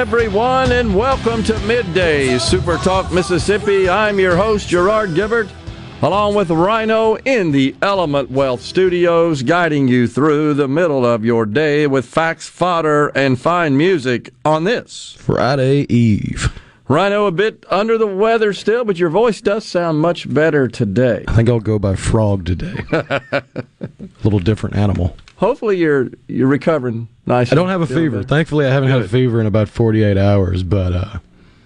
Everyone, and welcome to Midday Super Talk Mississippi. I'm your host, Gerard Gibert, along with Rhino in the Element Wealth Studios, guiding you through the middle of your day with facts, fodder, and fine music on this Friday Eve. Rhino, a bit under the weather still, but your voice does sound much better today. I think I'll go by frog today. a little different animal. Hopefully, you're you're recovering nicely. I don't have a fever. better. Thankfully, I haven't had a fever in about 48 hours, but uh,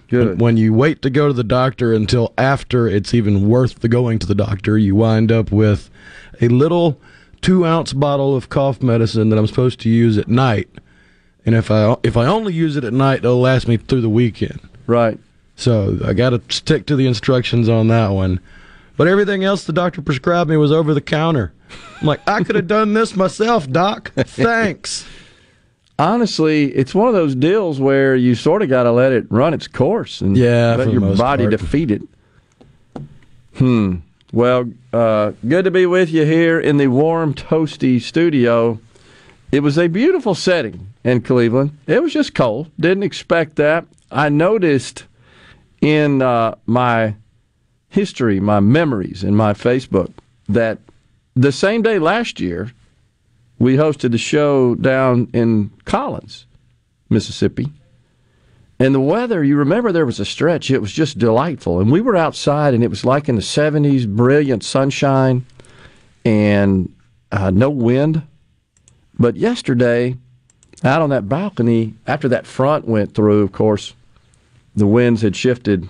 Good. when, when you wait to go to the doctor until after it's even worth the going to the doctor, you wind up with a little two ounce bottle of cough medicine that I'm supposed to use at night. And if I if I only use it at night, it'll last me through the weekend. Right. So I got to stick to the instructions on that one. But everything else the doctor prescribed me was over the counter. I'm like, I could have done this myself, doc. Thanks. honestly, it's one of those deals where you sort of got to let it run its course and Yeah, let your body part. defeat it. Hmm. Well, uh, good to be with you here in the warm, toasty studio. It was a beautiful setting in Cleveland. It was just cold. Didn't expect that. I noticed in uh, my history, my memories in my Facebook, that the same day last year, we hosted a show down in Collins, Mississippi. And the weather, you remember there was a stretch, it was just delightful. And we were outside, and it was like in the 70s, brilliant sunshine and uh, no wind. But yesterday, out on that balcony, after that front went through, of course, the winds had shifted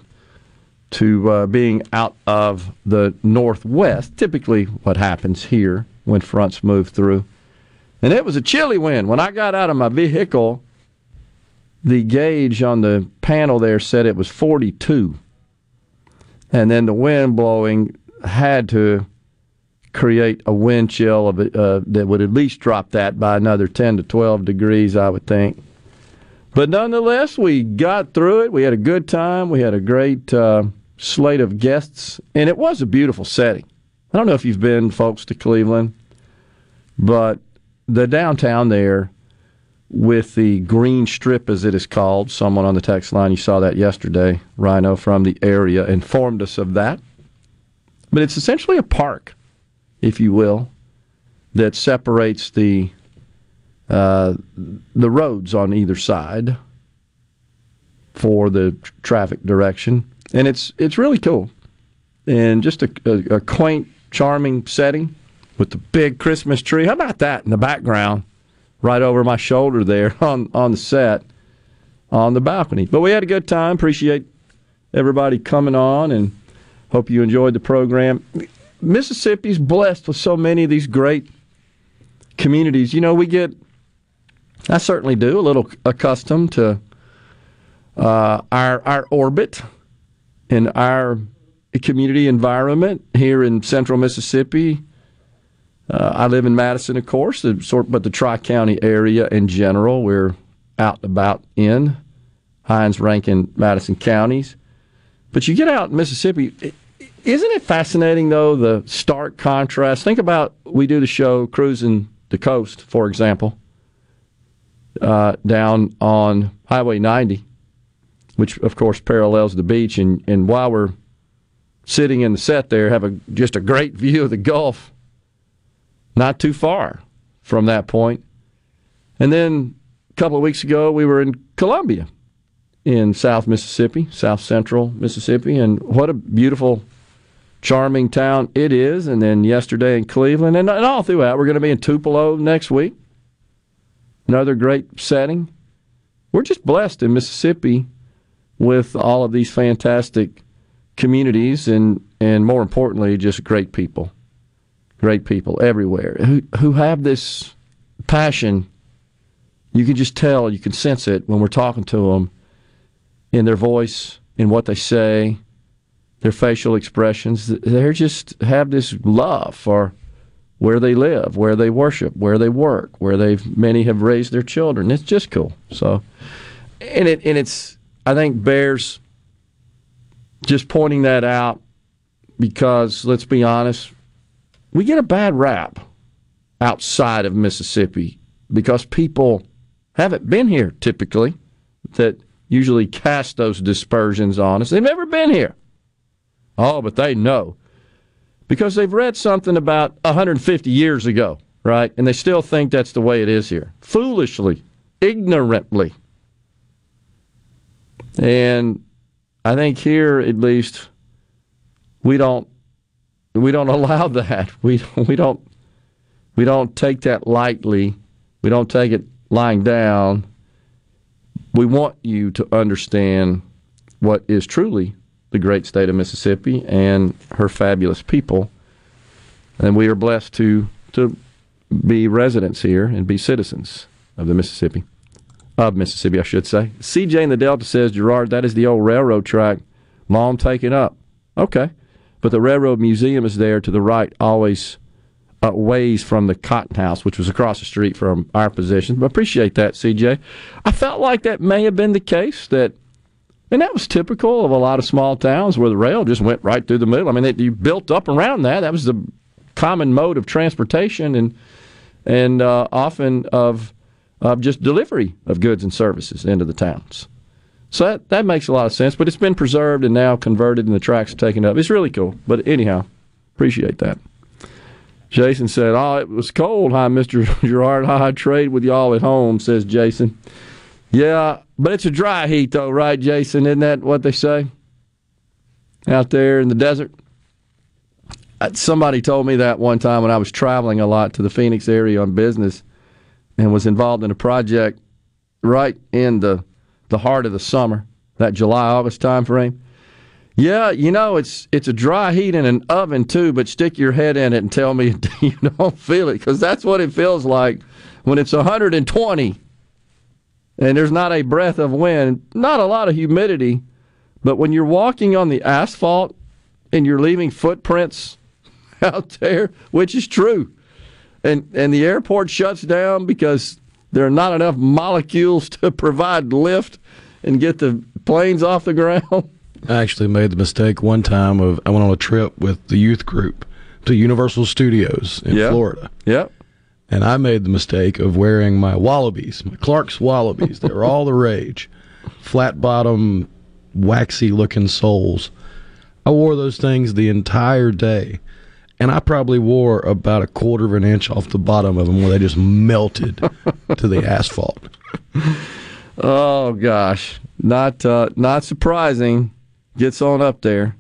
to uh, being out of the northwest, typically what happens here when fronts move through. And it was a chilly wind. When I got out of my vehicle, the gauge on the panel there said it was 42. And then the wind blowing had to create a wind chill of, uh, that would at least drop that by another 10 to 12 degrees, I would think. But nonetheless, we got through it. We had a good time. We had a great uh, slate of guests, and it was a beautiful setting. I don't know if you've been, folks, to Cleveland, but the downtown there with the green strip, as it is called, someone on the text line, you saw that yesterday, Rhino from the area informed us of that. But it's essentially a park, if you will, that separates the uh, the roads on either side for the traffic direction, and it's it's really cool, and just a, a, a quaint, charming setting with the big Christmas tree. How about that in the background, right over my shoulder there on on the set, on the balcony. But we had a good time. Appreciate everybody coming on, and hope you enjoyed the program. Mississippi's blessed with so many of these great communities. You know, we get I certainly do. A little accustomed to uh, our our orbit and our community environment here in Central Mississippi. Uh, I live in Madison, of course, the sort, but the Tri County area in general, we're out and about in Hinds, Rankin, Madison counties. But you get out in Mississippi. Isn't it fascinating, though, the stark contrast? Think about we do the show Cruising the Coast, for example uh, down on Highway 90, which of course parallels the beach. And, and while we're sitting in the set there, have a just a great view of the Gulf. not too far from that point. And then a couple of weeks ago, we were in Columbia in South Mississippi, South Central Mississippi, and what a beautiful, charming town it is. And then yesterday in Cleveland, and, and all throughout, we're going to be in Tupelo next week. Another great setting. We're just blessed in Mississippi with all of these fantastic communities and, and more importantly, just great people. Great people everywhere who, who have this passion. You can just tell, you can sense it when we're talking to them in their voice, in what they say, their facial expressions. They just have this love for where they live, where they worship, where they work, where they've many have raised their children. It's just cool. So, and it and it's I think bears just pointing that out because let's be honest, we get a bad rap outside of Mississippi because people haven't been here typically that usually cast those dispersions on us. They've never been here. Oh, but they know because they've read something about 150 years ago, right? And they still think that's the way it is here. Foolishly, ignorantly. And I think here, at least, we don't we don't allow that. We we don't we don't take that lightly. We don't take it lying down. We want you to understand what is truly the great state of Mississippi and her fabulous people. And we are blessed to to be residents here and be citizens of the Mississippi of Mississippi, I should say. CJ in the Delta says, Gerard, that is the old railroad track, long taken up. Okay. But the Railroad Museum is there to the right, always uh, ways from the Cotton House, which was across the street from our position. But appreciate that, CJ. I felt like that may have been the case that, and that was typical of a lot of small towns where the rail just went right through the middle. I mean, they, you built up around that. That was the common mode of transportation and and uh, often of of just delivery of goods and services into the towns. So that, that makes a lot of sense, but it's been preserved and now converted and the tracks taken up. It's really cool. But anyhow, appreciate that. Jason said, Oh, it was cold, hi, Mr. Gerard? I trade with y'all at home, says Jason. Yeah, but it's a dry heat, though, right, Jason? Isn't that what they say out there in the desert? Uh, somebody told me that one time when I was traveling a lot to the Phoenix area on business and was involved in a project right in the the heart of the summer, that July August time frame. Yeah, you know it's it's a dry heat in an oven too, but stick your head in it and tell me you don't feel it because that's what it feels like when it's 120 and there's not a breath of wind, not a lot of humidity, but when you're walking on the asphalt and you're leaving footprints out there, which is true and and the airport shuts down because there are not enough molecules to provide lift and get the planes off the ground. I actually made the mistake one time of I went on a trip with the youth group to Universal Studios in yep. Florida. Yep. And I made the mistake of wearing my wallabies, my Clark's wallabies. they were all the rage. Flat bottom, waxy looking soles. I wore those things the entire day and I probably wore about a quarter of an inch off the bottom of them where they just melted to the asphalt. Oh gosh, not uh, not surprising. Gets on up there.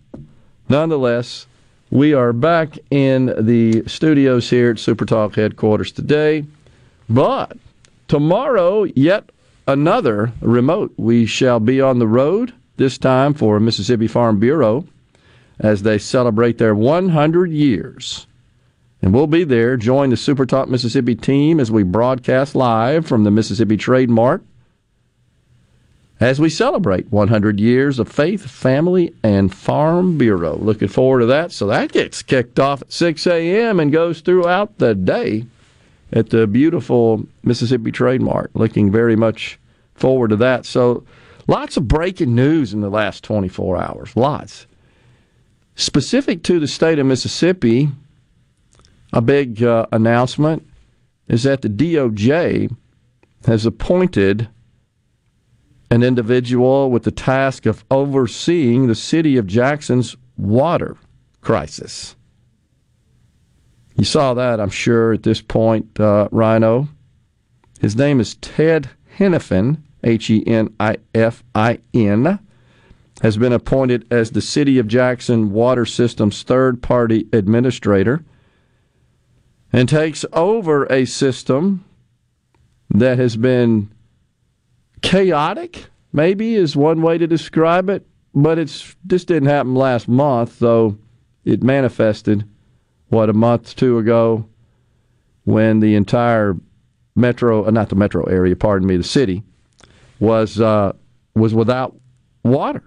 Nonetheless, we are back in the studios here at Super Talk headquarters today, but tomorrow yet another remote. We shall be on the road this time for Mississippi Farm Bureau as they celebrate their 100 years. And we'll be there. Join the Super Talk Mississippi team as we broadcast live from the Mississippi Trade Mart as we celebrate 100 years of Faith, Family, and Farm Bureau. Looking forward to that. So that gets kicked off at 6 a.m. and goes throughout the day at the beautiful Mississippi Trade Mart. Looking very much forward to that. So lots of breaking news in the last 24 hours. Lots. Specific to the state of Mississippi, a big uh, announcement is that the DOJ has appointed an individual with the task of overseeing the city of Jackson's water crisis. You saw that, I'm sure, at this point, uh, Rhino. His name is Ted Henifin, H E N I F I N, has been appointed as the City of Jackson Water System's third party administrator and takes over a system that has been chaotic, maybe is one way to describe it, but it's this didn't happen last month, though it manifested what a month two ago when the entire metro, uh, not the metro area, pardon me, the city was uh, was without water,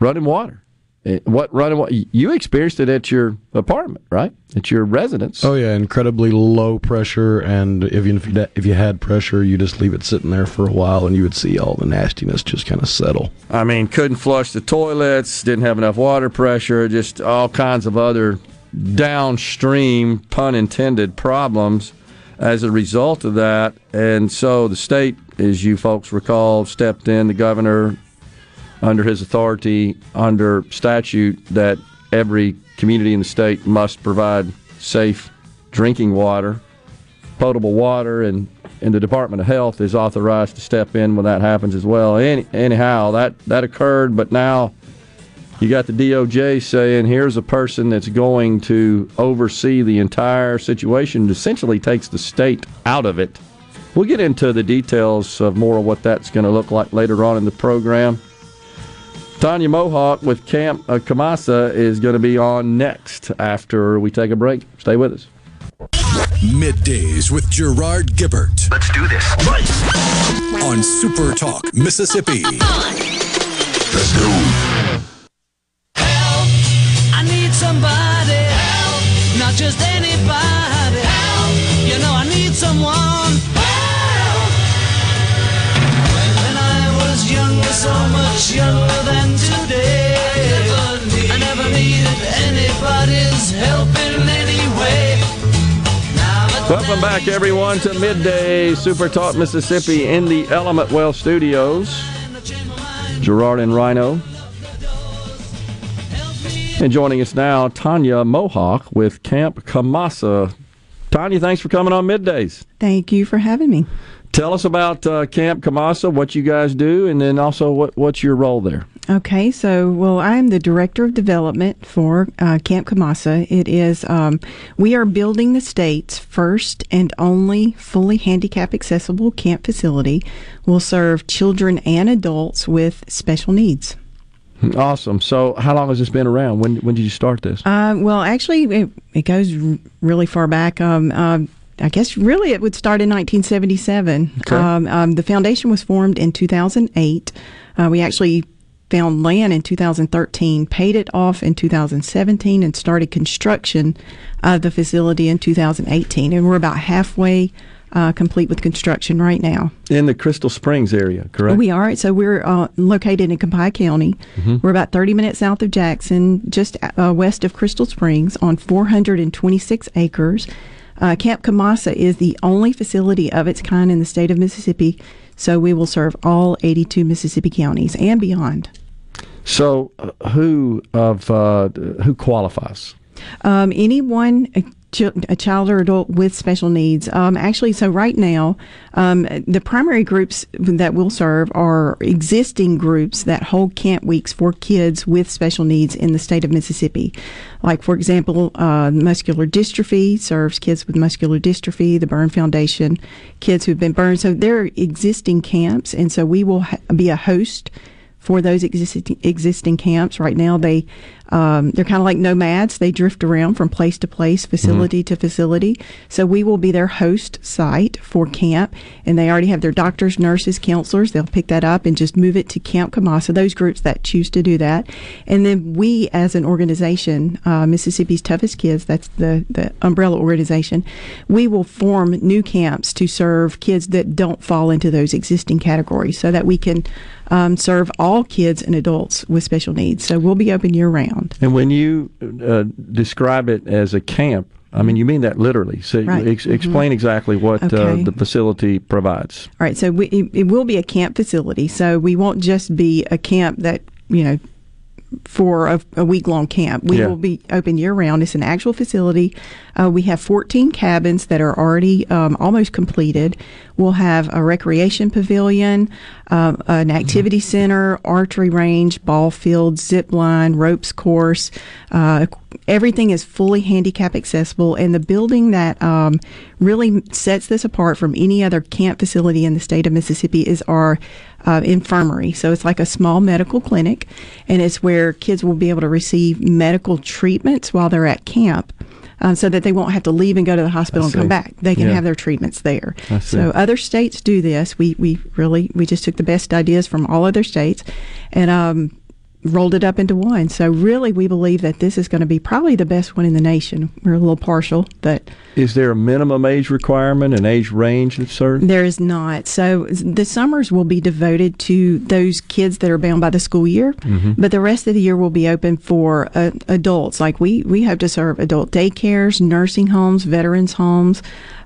running water. Eh, what running water? You experienced it at your apartment, right? At your residence. Oh yeah, incredibly low pressure, and if you if you had pressure, you just leave it sitting there for a while, and you would see all the nastiness just kind of settle. I mean, couldn't flush the toilets, didn't have enough water pressure, just all kinds of other downstream, pun intended, problems as a result of that. And so the state, as you folks recall, stepped in. The governor, under his authority, under statute, that every community in the state must provide safe drinking water, potable water, and, and the Department of Health is authorized to step in when that happens as well. Any, anyhow, that, that occurred, but now you got the DOJ saying here's a person that's going to oversee the entire situation, essentially takes the state out of it. We'll get into the details of more of what that's going to look like later on in the program. Tanya Mohawk with Camp uh, Kamassa is going to be on next after we take a break. Stay with us. Middays with Gerard Gibert. Let's do this. On Super Talk, Mississippi. Let's go. I need somebody help, not just anybody help. You know I need someone so much younger than today, I never needed anybody's help in any way. Welcome back, everyone, to Midday Super Talk Mississippi in the Element Wealth Studios. Gerard and Rhino. And joining us now, Tanya Mohawk with Camp Kamassa. Tanya, thanks for coming on Middays. Thank you for having me. Tell us about uh, Camp Kamassa, what you guys do, and then also what, what's your role there. Okay, so well, I'm the director of development for uh, Camp Kamassa. It is um, we are building the state's first and only fully handicap accessible camp facility. Will serve children and adults with special needs. Awesome. So, how long has this been around? When when did you start this? Uh, well, actually, it, it goes r- really far back. Um, uh, I guess really it would start in 1977. Okay. Um, um, the foundation was formed in 2008. Uh, we actually found land in 2013, paid it off in 2017, and started construction of the facility in 2018. And we're about halfway uh, complete with construction right now. In the Crystal Springs area, correct? We are. So we're uh, located in Copiah County. We're about 30 minutes south of Jackson, just uh, west of Crystal Springs, on 426 acres. Uh, Camp Kamassa is the only facility of its kind in the state of Mississippi. So we will serve all 82 Mississippi counties and beyond. So, uh, who of uh, who qualifies? Um, anyone, a, child or adult with special needs. Um, actually, so right now, um, the primary groups that we'll serve are existing groups that hold camp weeks for kids with special needs in the state of Mississippi. Like, for example, uh, muscular dystrophy serves kids with muscular dystrophy, the Burn Foundation, kids who've been burned. So they're existing camps, and so we will ha- be a host for those existing existing camps. Right now, they um, they're kind of like nomads. They drift around from place to place, facility to facility. So we will be their host site for camp, and they already have their doctors, nurses, counselors. They'll pick that up and just move it to Camp Kamassa. Those groups that choose to do that, and then we, as an organization, uh, Mississippi's Toughest Kids, that's the the umbrella organization, we will form new camps to serve kids that don't fall into those existing categories, so that we can um, serve all kids and adults with special needs. So we'll be open year round. And when you uh, describe it as a camp, I mean you mean that literally. So Right. ex- explain exactly what uh, the facility provides. All right, so we, it, it will be a camp facility. So we won't just be a camp that you know for a, a week long camp. We Yeah. will be open year round. It's an actual facility. Uh, we have 14 cabins that are already um, almost completed. We'll have a recreation pavilion, um, an activity center, archery range, ball field, zip line, ropes course. Uh, everything is fully handicap accessible, and the building that um, really sets this apart from any other camp facility in the state of Mississippi is our uh, infirmary. So it's like a small medical clinic, and it's where kids will be able to receive medical treatments while they're at camp. Um, so that they won't have to leave and go to the hospital and come back. They can Yeah. have their treatments there. So other states do this. We we really we just took the best ideas from all other states, and um, rolled it up into one. So really, we believe that this is going to be probably the best one in the nation. We're a little partial, but Is there a minimum age requirement, an age range that's certain? there is not. So the summers will be devoted to those kids that are bound by the school year, but the rest of the year will be open for uh, adults. Like we we hope to serve adult daycares, nursing homes, veterans homes.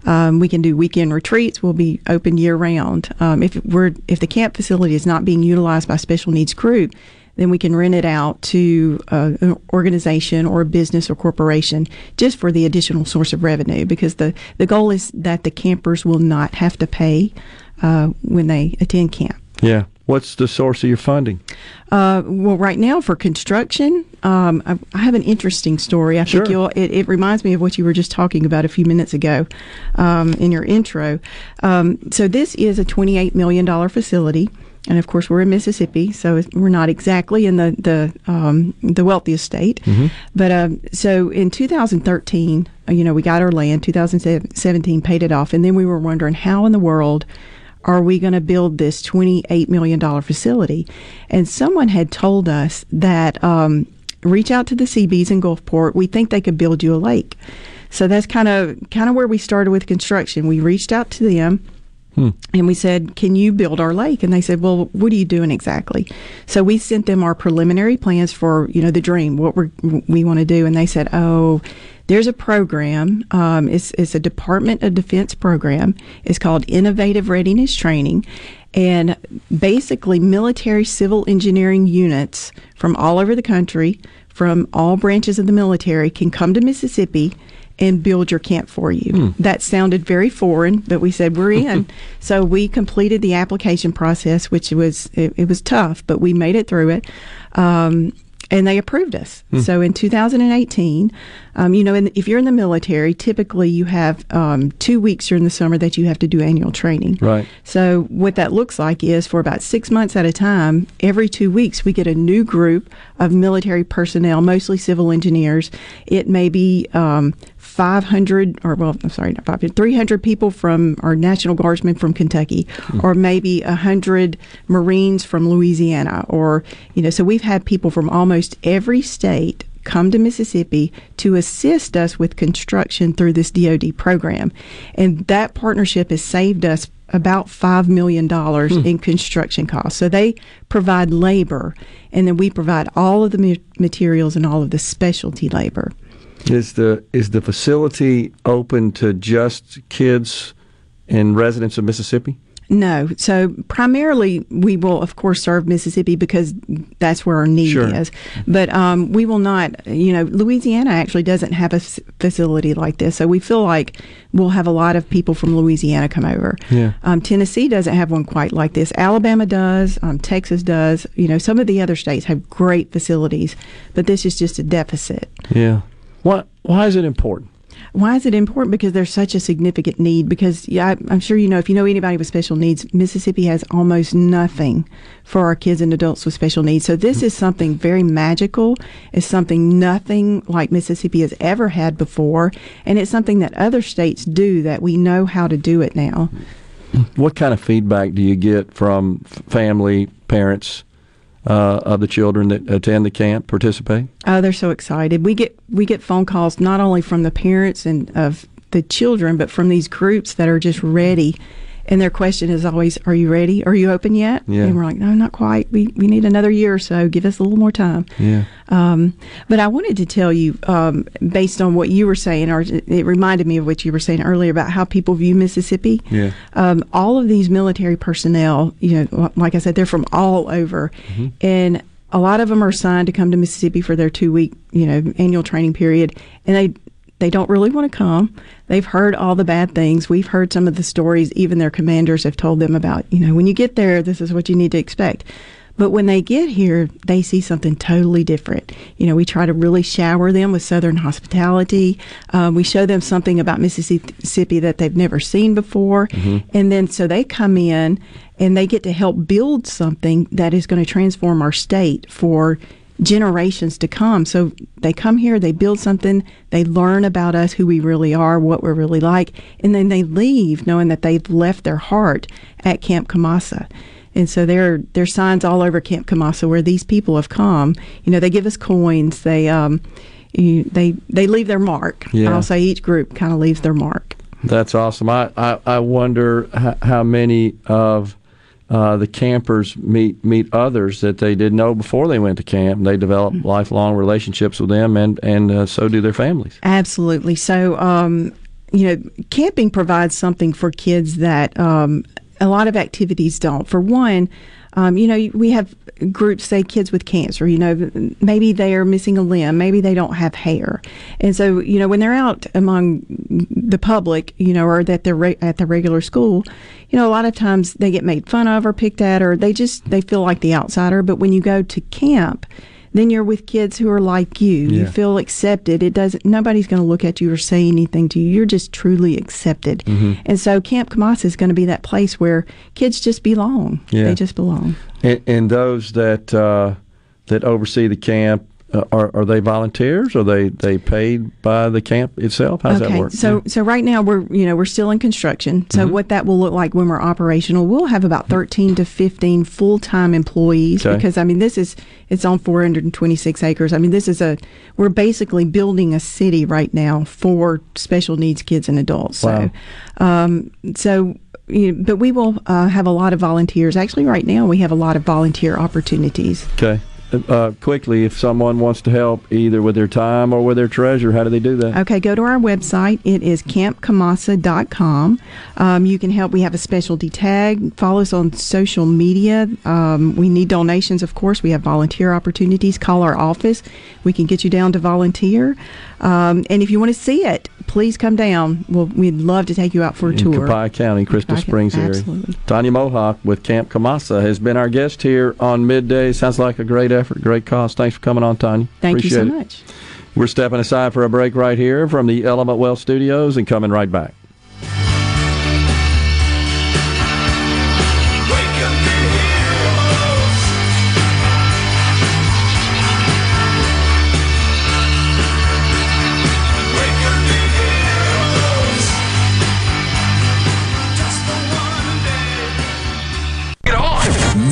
Um, we can do weekend retreats. We'll be open year round. Um, if we're if the camp facility is not being utilized by special needs group, then we can rent it out to uh, an organization or a business or corporation just for the additional source of revenue because the, the goal is that the campers will not have to pay uh, when they attend camp. Yeah. What's the source of your funding? Uh, well, right now for construction, um, I, I have an interesting story. I Sure. think you'll, it, it reminds me of what you were just talking about a few minutes ago um, in your intro. Um, so this is a $28 million facility. And of course, we're in Mississippi, so we're not exactly in the the um, the wealthiest state. But um, so in 2013, uh, you know, we got our land. 2017 paid it off, and then we were wondering how in the world are we going to build this $28 million facility? And someone had told us that um, reach out to the Seabees in Gulfport. We think they could build you a lake. So that's kind of kind of where we started with construction. We reached out to them. And we said, "Can you build our lake?" And they said, "Well, what are you doing exactly?" So we sent them our preliminary plans for you know the dream, what we we want to do, and they said, "Oh, there's a program. Um, it's it's a Department of Defense program. It's called Innovative Readiness Training." And basically, military civil engineering units from all over the country, from all branches of the military, can come to Mississippi and build your camp for you. That sounded very foreign, but we said we're in. so we completed the application process, which was it, it was tough, but we made it through it. Um, and they approved us. So in 2018, um, you know, in, if you're in the military, typically you have um, two weeks during the summer that you have to do annual training. Right. So what that looks like is for about six months at a time, every two weeks we get a new group of military personnel, mostly civil engineers. It may be um, 500 or well, I'm sorry, not 500, 300 people from our National Guardsmen from Kentucky, hmm. or maybe 100 Marines from Louisiana, or you know, so we've had people from almost every state come to Mississippi to assist us with construction through this DoD program, and that partnership has saved us about five million dollars hmm. in construction costs. So they provide labor, and then we provide all of the materials and all of the specialty labor. Is the is the facility open to just kids and residents of Mississippi? No. So primarily, we will, of course, serve Mississippi because that's where our need Sure. is. But um, we will not, you know, Louisiana actually doesn't have a facility like this. So we feel like we'll have a lot of people from Louisiana come over. Yeah. Um, Tennessee doesn't have one quite like this. Alabama does. Um, Texas does. You know, some of the other states have great facilities, but this is just a deficit. Yeah. Why why is it important? Why is it important? Because there's such a significant need. Because yeah, I, I'm sure you know if you know anybody with special needs, Mississippi has almost nothing for our kids and adults with special needs. So this is something very magical. It's something nothing like Mississippi has ever had before, and it's something that other states do that we know how to do it now. What kind of feedback do you get from family, parents uh, of the children that attend the camp, participate? Oh, they're so excited. We get we get phone calls not only from the parents and of the children, but from these groups that are just ready. And their question is always, "Are you ready? Are you open yet?" Yeah. And we're like, "No, not quite. We we need another year or so. Give us a little more time." Yeah. Um, but I wanted to tell you, um, based on what you were saying, or it reminded me of what you were saying earlier about how people view Mississippi. Yeah. Um, all of these military personnel, you know, like I said, they're from all over, Mm-hmm. and a lot of them are assigned to come to Mississippi for their two week, you know, annual training period, and they they don't really want to come. They've heard all the bad things. We've heard some of the stories. Even their commanders have told them about, you know, when you get there, this is what you need to expect. But when they get here, they see something totally different. You know, we try to really shower them with Southern hospitality. Um, we show them something about Mississippi that they've never seen before. And then so they come in and they get to help build something that is going to transform our state for generations to come. So they come here, they build something, they learn about us, who we really are, what we're really like, and then they leave knowing that they've left their heart at Camp Kamassa. And so there, there are signs all over Camp Kamassa where these people have come. You know, they give us coins. They, um, you, they, they leave their mark. Yeah. I'll say each group kind of leaves their mark. That's awesome. I, I, I wonder how, how many of uh, the campers meet meet others that they didn't know before they went to camp. They develop lifelong relationships with them, and and uh, so do their families. Absolutely. So, um, you know, camping provides something for kids that um, a lot of activities don't. For one, um, you know, we have groups, say kids with cancer, you know, maybe they are missing a limb, maybe they don't have hair. And so, you know, when they're out among the public, you know, or that they're re- at the regular school, you know, a lot of times they get made fun of or picked at, or they just, they feel like the outsider. But when you go to camp, then you're with kids who are like you. You feel accepted. It doesn't. Nobody's going to look at you or say anything to you. You're just truly accepted. Mm-hmm. And so Camp Kamassa is going to be that place where kids just belong. Yeah. They just belong. And, and those that uh, that oversee the camp uh, are are they volunteers? Are they they paid by the camp itself? How does okay, that work? so so right now we're you know we're still in construction. So Mm-hmm. what that will look like when we're operational, we'll have about thirteen to fifteen full time employees Okay. because I mean this is it's on four hundred and twenty six acres. I mean this is a we're basically building a city right now for special needs kids and adults. Wow. So um, so. You know, but we will uh, have a lot of volunteers. Actually, right now we have a lot of volunteer opportunities. Okay. Uh, quickly, if someone wants to help either with their time or with their treasure, how do they do that? Okay, go to our website. It is campkamassa.com. Um, you can help. We have a specialty tag. Follow us on social media. Um, we need donations, of course. We have volunteer opportunities. Call our office. We can get you down to volunteer. Um, and if you want to see it, please come down. Well, we'd love to take you out for a in tour. Copiah County, Crystal Copiah- Springs area. absolutely. Tanya Mohawk with Camp Kamassa has been our guest here on Midday. Sounds like a great effort, great cause. Thanks for coming on, Tanya. Thank Appreciate you so it. much. We're stepping aside for a break right here from the Element Wealth Studios and coming right back.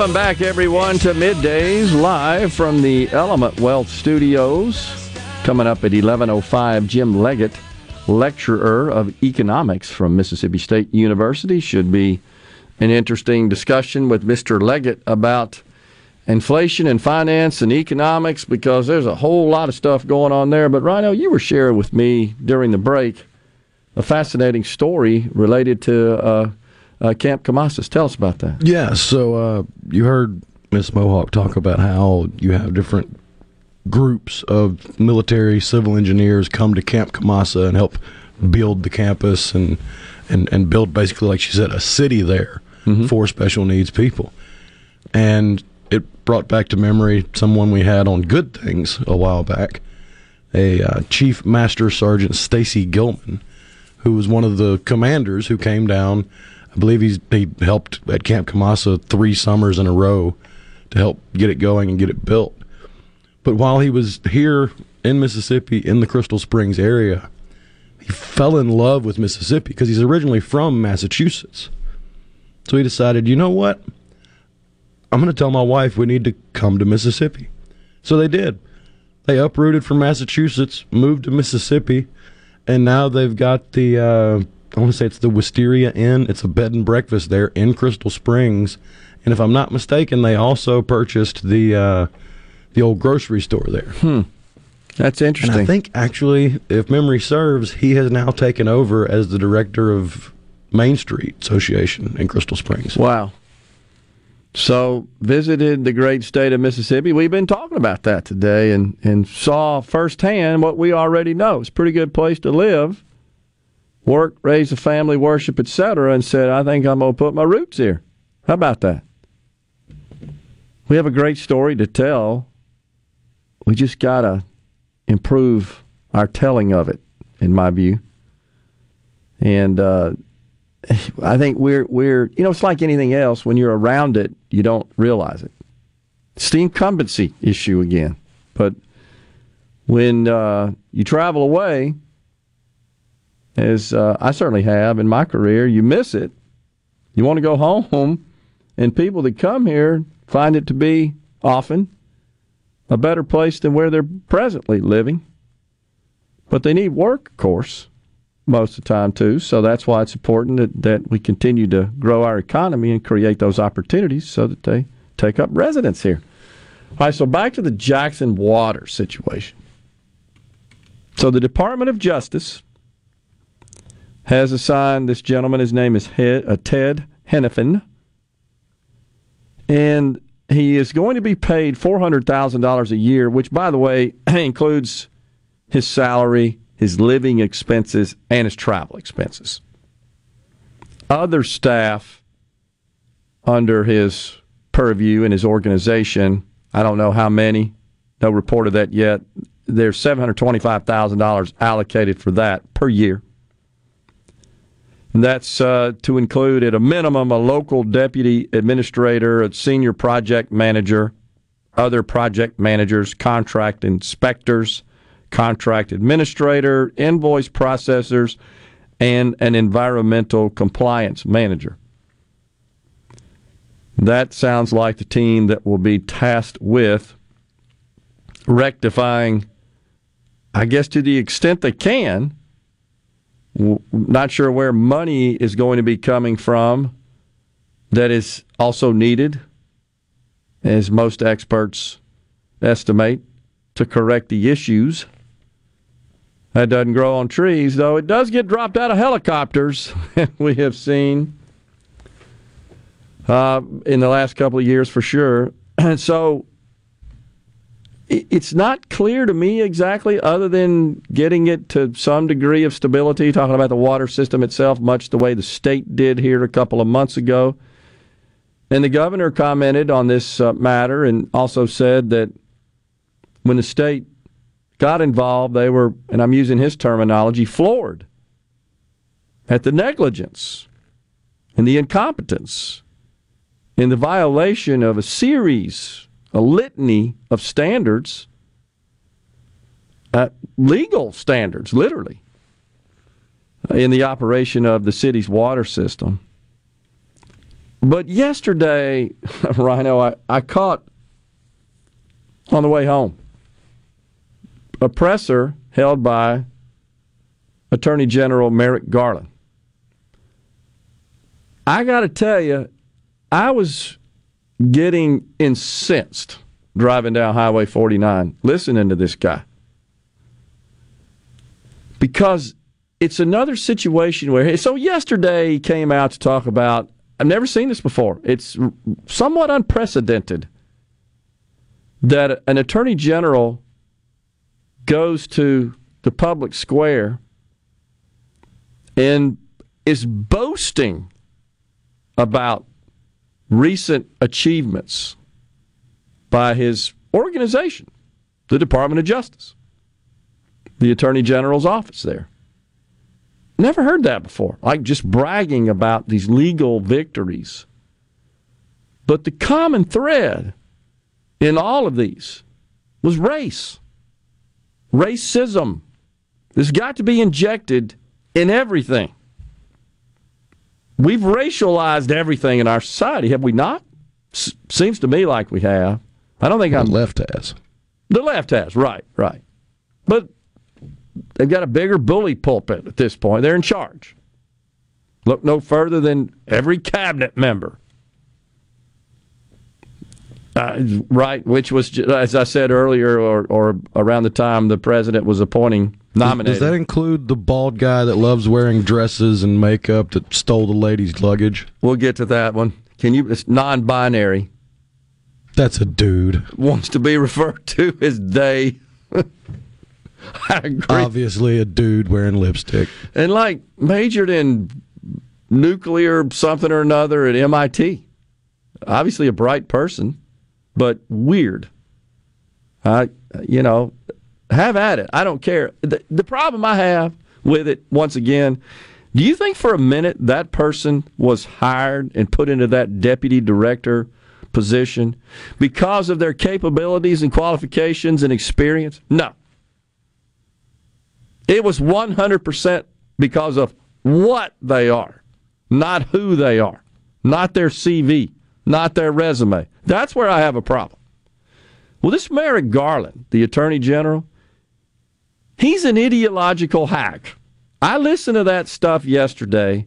Welcome back, everyone, to Middays live from the Element Wealth Studios. Coming up at 11:05, Jim Leggett, lecturer of economics from Mississippi State University, should be an interesting discussion with Mr. Leggett about inflation and finance and economics because there's a whole lot of stuff going on there. But Rhino, you were sharing with me during the break a fascinating story related to uh, uh, Camp Kamassa's. Tell us about that. Yeah, so uh, you heard Miss Mohawk talk about how you have different groups of military civil engineers come to Camp Kamassa and help build the campus and, and, and build basically, like she said, a city there for special needs people. And it brought back to memory someone we had on Good Things a while back, a uh, Chief Master Sergeant Stacy Gilman, who was one of the commanders who came down. I believe he's he helped at Camp Kamassa three summers in a row to help get it going and get it built. But while he was here in Mississippi in the Crystal Springs area, he fell in love with Mississippi because he's originally from Massachusetts. So he decided, you know what? I'm going to tell my wife we need to come to Mississippi. So they did. They uprooted from Massachusetts, moved to Mississippi, and now they've got the, uh, I want to say it's the Wisteria Inn. It's a bed and breakfast there in Crystal Springs. And if I'm not mistaken, they also purchased the, uh, the old grocery store there. That's And interesting. I think actually, if memory serves, he has now taken over as the director of Main Street Association in Crystal Springs. Wow. So visited the great state of Mississippi. We've been talking about that today and, and saw firsthand what we already know. It's a pretty good place to live, work, raise a family, worship, etc. And said, I think I'm going to put my roots here. How about that? We have a great story to tell. We just got to improve our telling of it, in my view. And uh, I think we're we're you know it's like anything else. When you're around it, you don't realize it. It's the incumbency issue again. But when uh, you travel away, as uh, I certainly have in my career, you miss it. You want to go home, and people that come here find it to be often a better place than where they're presently living. But they need work, of course most of the time too. So that's why it's important that, that we continue to grow our economy and create those opportunities so that they take up residence here. All right, so back to the Jackson water situation. So the Department of Justice has assigned this gentleman, his name is uh, Ted Henifin, and he is going to be paid $400,000 a year, which, by the way, includes his salary, his living expenses, and his travel expenses. Other staff under his purview in his organization, I don't know how many, no report of that yet. There's $725,000 allocated for that per year. That's uh, to include, at a minimum, a local deputy administrator, a senior project manager, other project managers, contract inspectors, contract administrator, invoice processors, and an environmental compliance manager. That sounds like the team that will be tasked with rectifying, I guess, to the extent they can. Not sure where money is going to be coming from that is also needed, as most experts estimate, to correct the issues. That doesn't grow on trees, though it does get dropped out of helicopters. we have seen uh, in the last couple of years for sure. And so it's not clear to me exactly, other than getting it to some degree of stability, talking about the water system itself, much the way the state did here a couple of months ago. And the governor commented on this uh, matter and also said that when the state got involved, they were, and I'm using his terminology, floored at the negligence and the incompetence and the violation of a series, a litany of standards, uh, legal standards, literally, in the operation of the city's water system. But yesterday, Rhino, I, I caught on the way home a presser held by Attorney General Merrick Garland. I got to tell you, I was getting incensed driving down Highway 49 listening to this guy. Because it's another situation where, so yesterday he came out to talk about, I've never seen this before. It's somewhat unprecedented that an attorney general goes to the public square and is boasting about recent achievements by his organization, the Department of Justice, the Attorney General's office there. Never heard that before. Like just bragging about these legal victories. But the common thread in all of these was race, racism. This got to be injected in everything. We've racialized everything in our society, have we not? S- seems to me like we have. I don't think The I'm left has. the left has, right, right. But they've got a bigger bully pulpit at this point. They're in charge. Look no further than every cabinet member. Uh, right, which was, as I said earlier, or, or around the time the president was appointing, nominated. Does that include the bald guy that loves wearing dresses and makeup that stole the lady's luggage? we'll get to that one. Can you? It's non-binary. That's a dude. Wants to be referred to as they. I agree. Obviously, a dude wearing lipstick. and like majored in nuclear something or another at MIT. Obviously a bright person, but weird. I, you know, have at it. I don't care. The, the problem I have with it, once again, do you think for a minute that person was hired and put into that deputy director position because of their capabilities and qualifications and experience? No. It was 100% because of what they are, not who they are, not their CV, not their resume. That's where I have a problem. Well, this Merrick Garland, the Attorney General, he's an ideological hack. I listened to that stuff yesterday,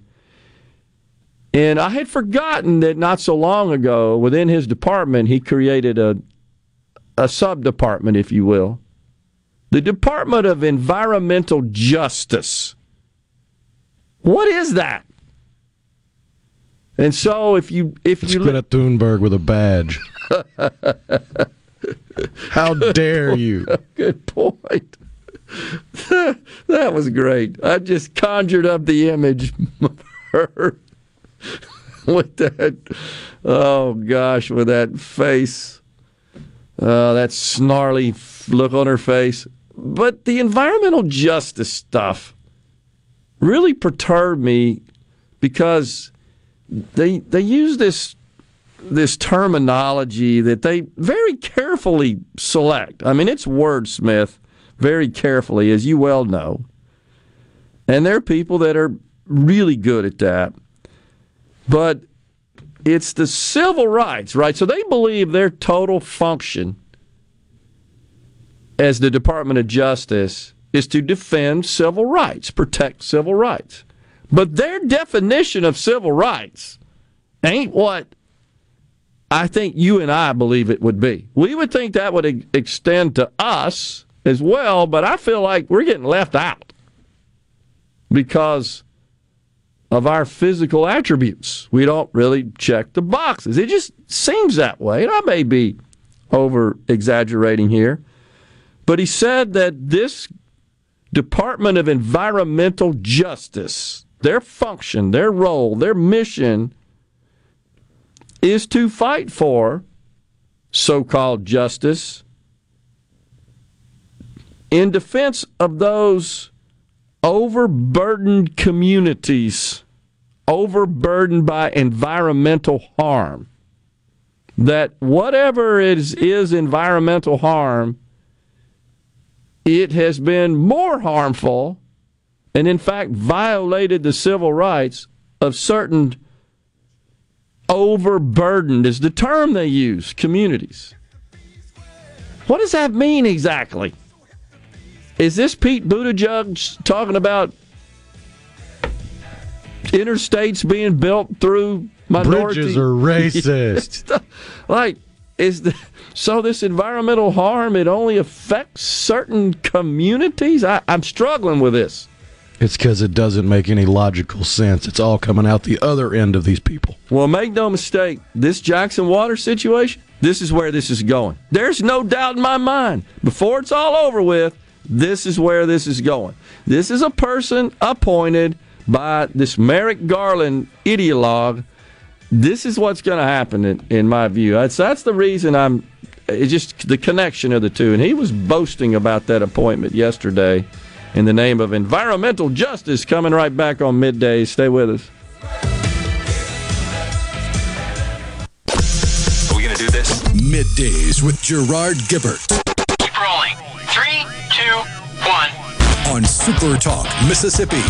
and I had forgotten that not so long ago, within his department, he created a, a sub department, if you will, the Department of Environmental Justice. What is that? And so if you if It's you Greta Thunberg with a badge. How dare you? good point. that was great. I just conjured up the image of her with that. Oh gosh, with that face, uh, that snarly look on her face. But the environmental justice stuff really perturbed me because they they use this this terminology that they very carefully select. I mean, it's wordsmith very carefully, as you well know. And there are people that are really good at that. But it's the civil rights, right? So they believe their total function as the Department of Justice is to defend civil rights, protect civil rights. But their definition of civil rights ain't what I think you and I believe it would be. We would think that would extend to us as well, but I feel like we're getting left out because of our physical attributes. We don't really check the boxes. It just seems that way. And I may be over exaggerating here, but he said that this Department of Environmental Justice, their function, their role, their mission is to fight for so called justice in defense of those overburdened communities, overburdened by environmental harm. That whatever is, is environmental harm, it has been more harmful and, in fact, violated the civil rights of certain overburdened, is the term they use, communities. What does that mean exactly? Is this Pete Buttigieg talking about interstates being built through minority? Bridges are racist. like, is the so this environmental harm it only affects certain communities? I, I'm struggling with this. It's because it doesn't make any logical sense. It's all coming out the other end of these people. Well, make no mistake, this Jackson Water situation, this is where this is going. There's no doubt in my mind. Before it's all over with, this is where this is going. This is a person appointed by this Merrick Garland ideologue. This is what's going to happen, in, in my view. That's, that's the reason I'm. It's just the connection of the two. And he was boasting about that appointment yesterday in the name of environmental justice. Coming right back on midday. Stay with us. Are we going to do this? Middays with Gerard Gibert Keep rolling. Three, two, one. on Super Talk, Mississippi.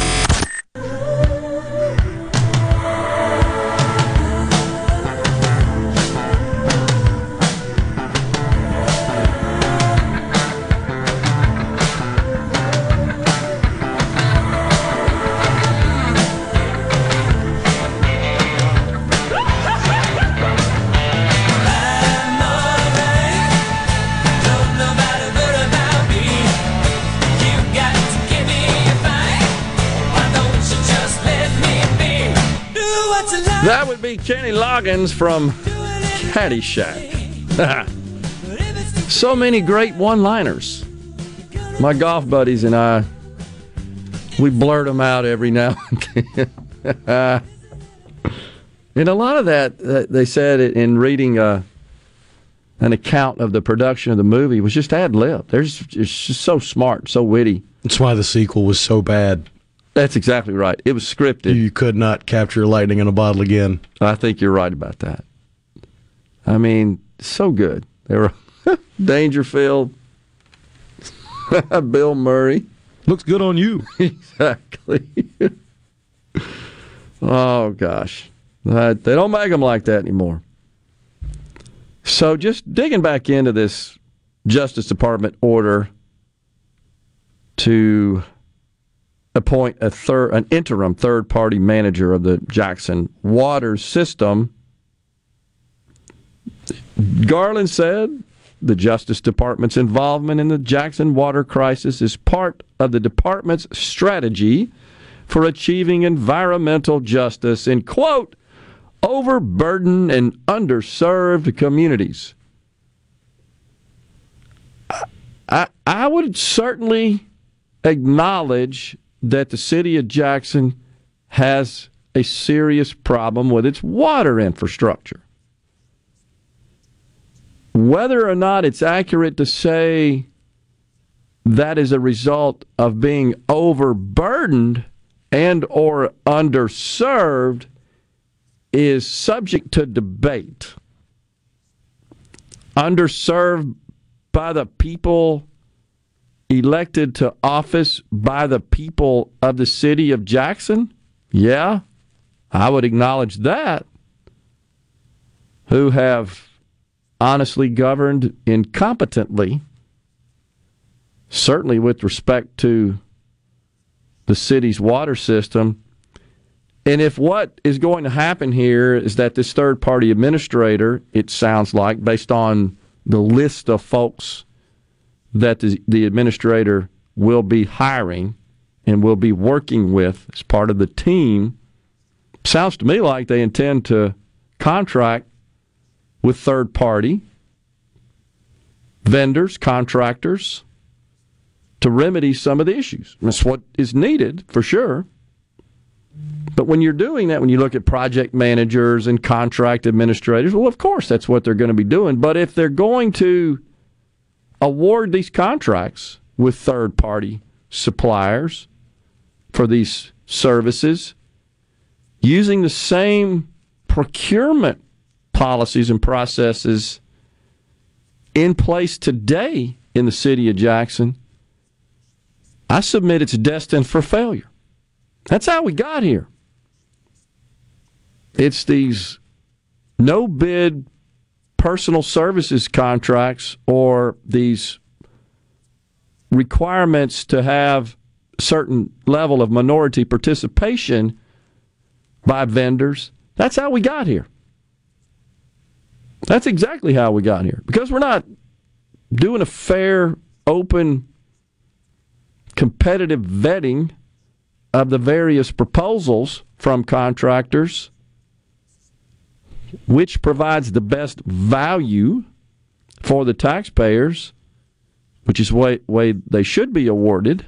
Kenny Loggins from Caddyshack. so many great one-liners. My golf buddies and I, we blurt them out every now and then. and a lot of that, uh, they said in reading uh, an account of the production of the movie, was just ad lib. They're just, just so smart, so witty. That's why the sequel was so bad. That's exactly right. It was scripted. You could not capture lightning in a bottle again. I think you're right about that. I mean, so good. They were Dangerfield, Bill Murray. Looks good on you. exactly. oh gosh, Uh, they don't make them like that anymore. So just digging back into this Justice Department order to appoint a third, an interim third-party manager of the Jackson water system. Garland said the Justice Department's involvement in the Jackson water crisis is part of the department's strategy for achieving environmental justice in, quote, overburdened and underserved communities. I, I would certainly acknowledge that the city of Jackson has a serious problem with its water infrastructure. Whether or not it's accurate to say that is a result of being overburdened and or underserved is subject to debate. Underserved by the people elected to office by the people of the city of Jackson? Yeah, I would acknowledge that. Who have honestly governed incompetently, certainly with respect to the city's water system. And if what is going to happen here is that this third party administrator, it sounds like, based on the list of folks that the, the administrator will be hiring and will be working with as part of the team, sounds to me like they intend to contract with third party vendors, contractors to remedy some of the issues. That's what is needed for sure. But when you're doing that, when you look at project managers and contract administrators, well, of course, that's what they're going to be doing. But if they're going to award these contracts with third party suppliers for these services using the same procurement policies and processes in place today in the city of Jackson, I submit it's destined for failure. That's how we got here. It's these no bid personal services contracts or these requirements to have certain level of minority participation by vendors. That's how we got here. That's exactly how we got here. Because we're not doing a fair, open, competitive vetting of the various proposals from contractors, which provides the best value for the taxpayers, which is the way, way they should be awarded,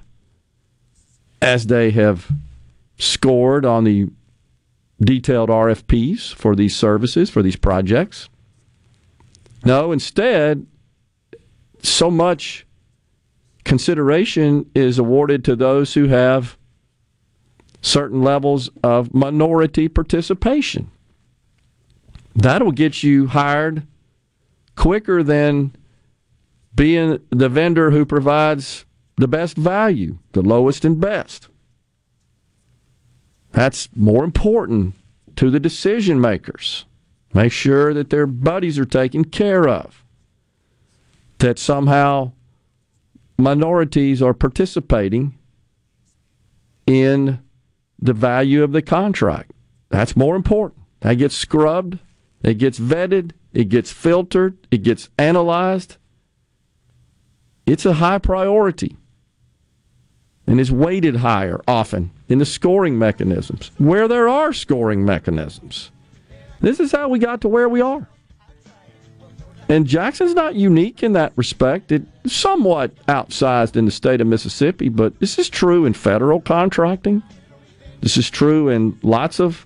as they have scored on the detailed RFPs for these services, for these projects. No, instead, so much consideration is awarded to those who have certain levels of minority participation. That'll get you hired quicker than being the vendor who provides the best value, the lowest and best. That's more important to the decision makers. Make sure that their buddies are taken care of. That somehow minorities are participating in the value of the contract. That's more important. That gets scrubbed, it gets vetted, it gets filtered, it gets analyzed. It's a high priority and is weighted higher often in the scoring mechanisms where there are scoring mechanisms. This is how we got to where we are. And Jackson's not unique in that respect. It's somewhat outsized in the state of Mississippi, but this is true in federal contracting. This is true in lots of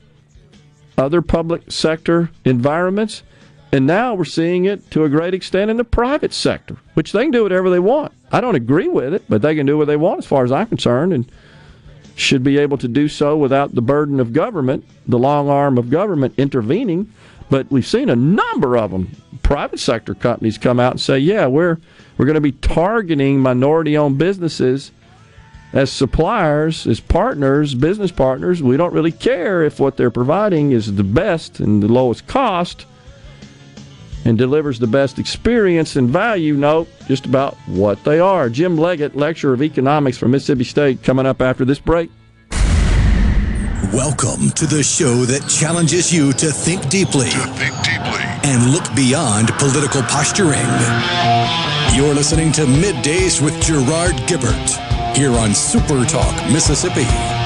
other public sector environments. And now we're seeing it to a great extent in the private sector, which they can do whatever they want. I don't agree with it, but they can do what they want as far as I'm concerned and should be able to do so without the burden of government, the long arm of government intervening. But we've seen a number of them, private sector companies, come out and say, "Yeah, we're we're going to be targeting minority-owned businesses as suppliers, as partners, business partners. We don't really care if what they're providing is the best and the lowest cost." and delivers the best experience and value. No, just about what they are. Jim Leggett, lecturer of economics from Mississippi State, coming up after this break. Welcome to the show that challenges you to think deeply, Think deeply. and look beyond political posturing. You're listening to Middays with Gerard Gibert here on Super Talk, Mississippi.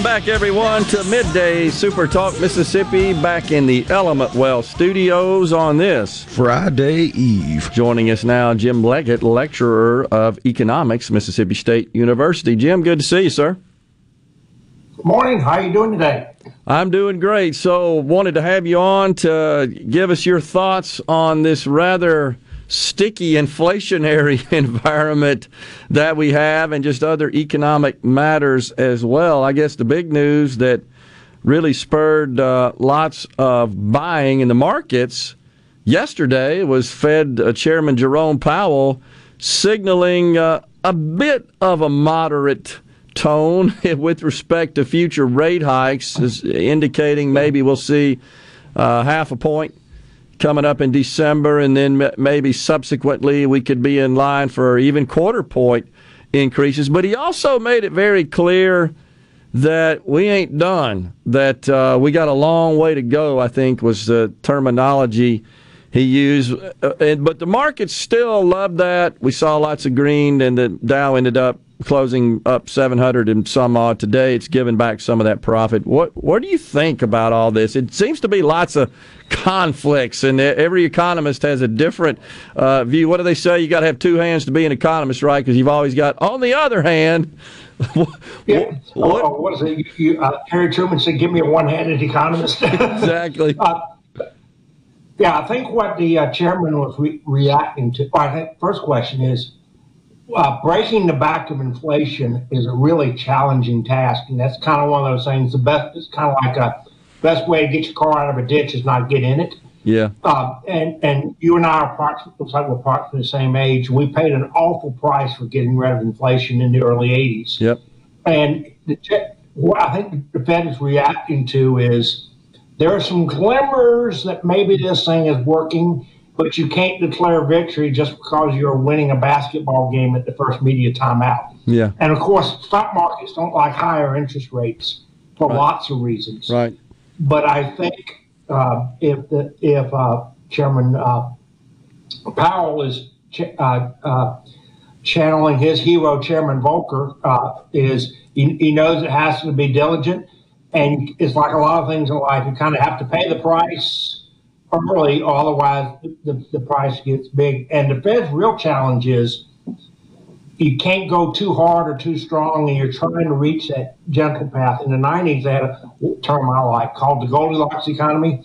Welcome back, everyone, to Midday Super Talk Mississippi, back in the Element Wealth studios on this. Friday Eve. Joining us now, Jim Leggett, lecturer of economics, Mississippi State University. Jim, good to see you, sir. Good Morning. How are you doing today? I'm doing great. So, wanted to have you on to give us your thoughts on this rather sticky inflationary environment that we have and just other economic matters as well. I guess the big news that really spurred uh, lots of buying in the markets yesterday was Fed uh, Chairman Jerome Powell signaling uh, a bit of a moderate tone with respect to future rate hikes, indicating maybe we'll see uh, half a point coming up in December, and then maybe subsequently we could be in line for even quarter point increases. But he also made it very clear that we ain't done, that uh, we got a long way to go, I think was the terminology he used. Uh, and, but the markets still love that. We saw lots of green, and the Dow ended up closing up 700 and some odd today. It's given back some of that profit. What what do you think about all this? It seems to be lots of conflicts, and every economist has a different uh, view. What do they say? You got to have two hands to be an economist, right? Because you've always got. On the other hand, Yeah. what- Oh, what is it? You, you, uh, Harry Truman said, "Give me a one-handed economist." exactly. Uh, yeah, I think what the uh, chairman was re- reacting to. I think first question is uh, breaking the back of inflation is a really challenging task, and that's kind of one of those things. The best, it's kind of like a best way to get your car out of a ditch is not get in it. Yeah. Uh, and and you and I are approximately looks like we're approximately the same age. We paid an awful price for getting rid of inflation in the early '80s. Yep. And the, what I think the Fed is reacting to is there are some glimmers that maybe this thing is working, but you can't declare victory just because you're winning a basketball game at the first media timeout. Yeah. And of course, stock markets don't like higher interest rates for Right. lots of reasons. Right. But I think uh, if the, if uh, Chairman uh, Powell is ch- uh, uh, channeling his hero, Chairman Volcker, uh, is he, he knows it has to be diligent, and it's like a lot of things in life. You kind of have to pay the price early, otherwise the, the, the price gets big. And the Fed's real challenge is you can't go too hard or too strong, and you're trying to reach that gentle path. In the 90s, they had a term I like called the Goldilocks economy.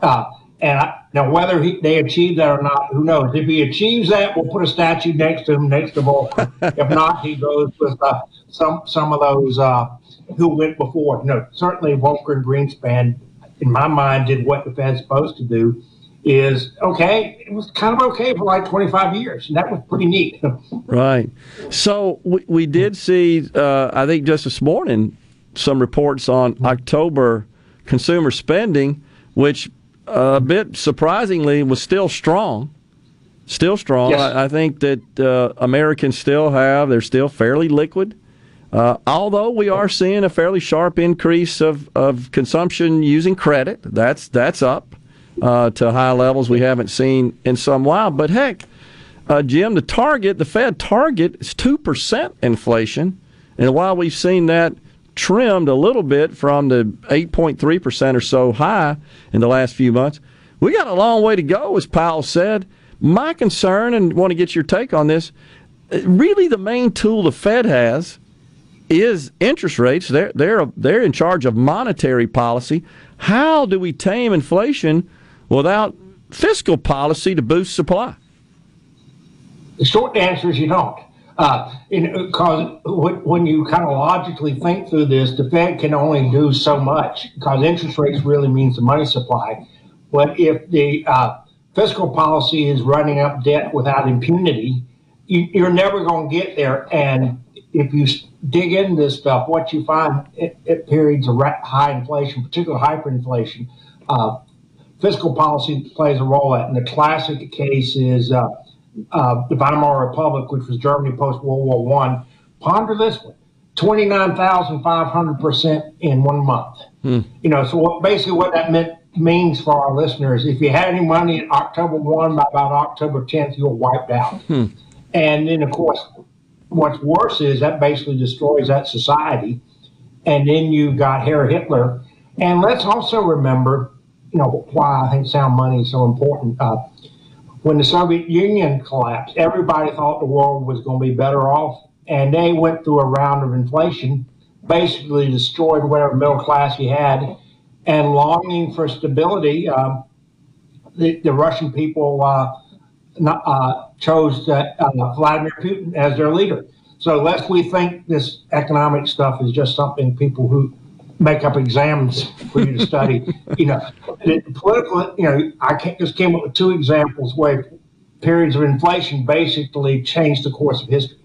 Uh, and I, now, whether he, they achieve that or not, who knows? If he achieves that, we'll put a statue next to him, next to Volcker. if not, he goes with uh, some some of those uh, who went before. No, certainly Volcker and Greenspan, in my mind, did what the Fed's supposed to do. Is okay. It was kind of okay for like 25 years, and that was pretty neat. Right. So we, we did see, uh, I think just this morning, some reports on October consumer spending, which uh, a bit surprisingly was still strong. Still strong. Yes. I, I think that uh, Americans still have, they're still fairly liquid. Uh, although we are seeing a fairly sharp increase of, of consumption using credit, that's that's up uh, to high levels we haven't seen in some while. But heck, uh, Jim, the target, the Fed target is two percent inflation, and while we've seen that trimmed a little bit from the eight point three percent or so high in the last few months, we got a long way to go, as Powell said. My concern, and want to get your take on this, uh, really the main tool the Fed has is interest rates. They're they're they're in charge of monetary policy. How do we tame inflation without fiscal policy to boost supply? The short answer is you don't. Uh, because when you kind of logically think through this, the Fed can only do so much because interest rates really means the money supply. But if the uh, fiscal policy is running up debt without impunity, you, you're never going to get there. And if you dig into this stuff, what you find at, at periods of high inflation, particularly hyperinflation, uh, fiscal policy plays a role at. And the classic case is uh, uh, the Weimar Republic, which was Germany post World War One. Ponder this one: twenty nine thousand five hundred percent in one month. You know, so what, basically what that meant means for our listeners: if you had any money in October one, by about October tenth, you were wiped out. And then, of course, what's worse is that basically destroys that society. And then you got Herr Hitler. And let's also remember, you know, why I think sound money is so important. Uh, when the Soviet Union collapsed, everybody thought the world was going to be better off. And they went through a round of inflation, basically destroyed whatever middle class you had. And longing for stability, um, the, the Russian people uh, not, uh, chose uh, uh, Vladimir Putin as their leader. So lest we think this economic stuff is just something people who make up exams for you to study, you know, political, you know, I just came up with two examples where periods of inflation basically changed the course of history.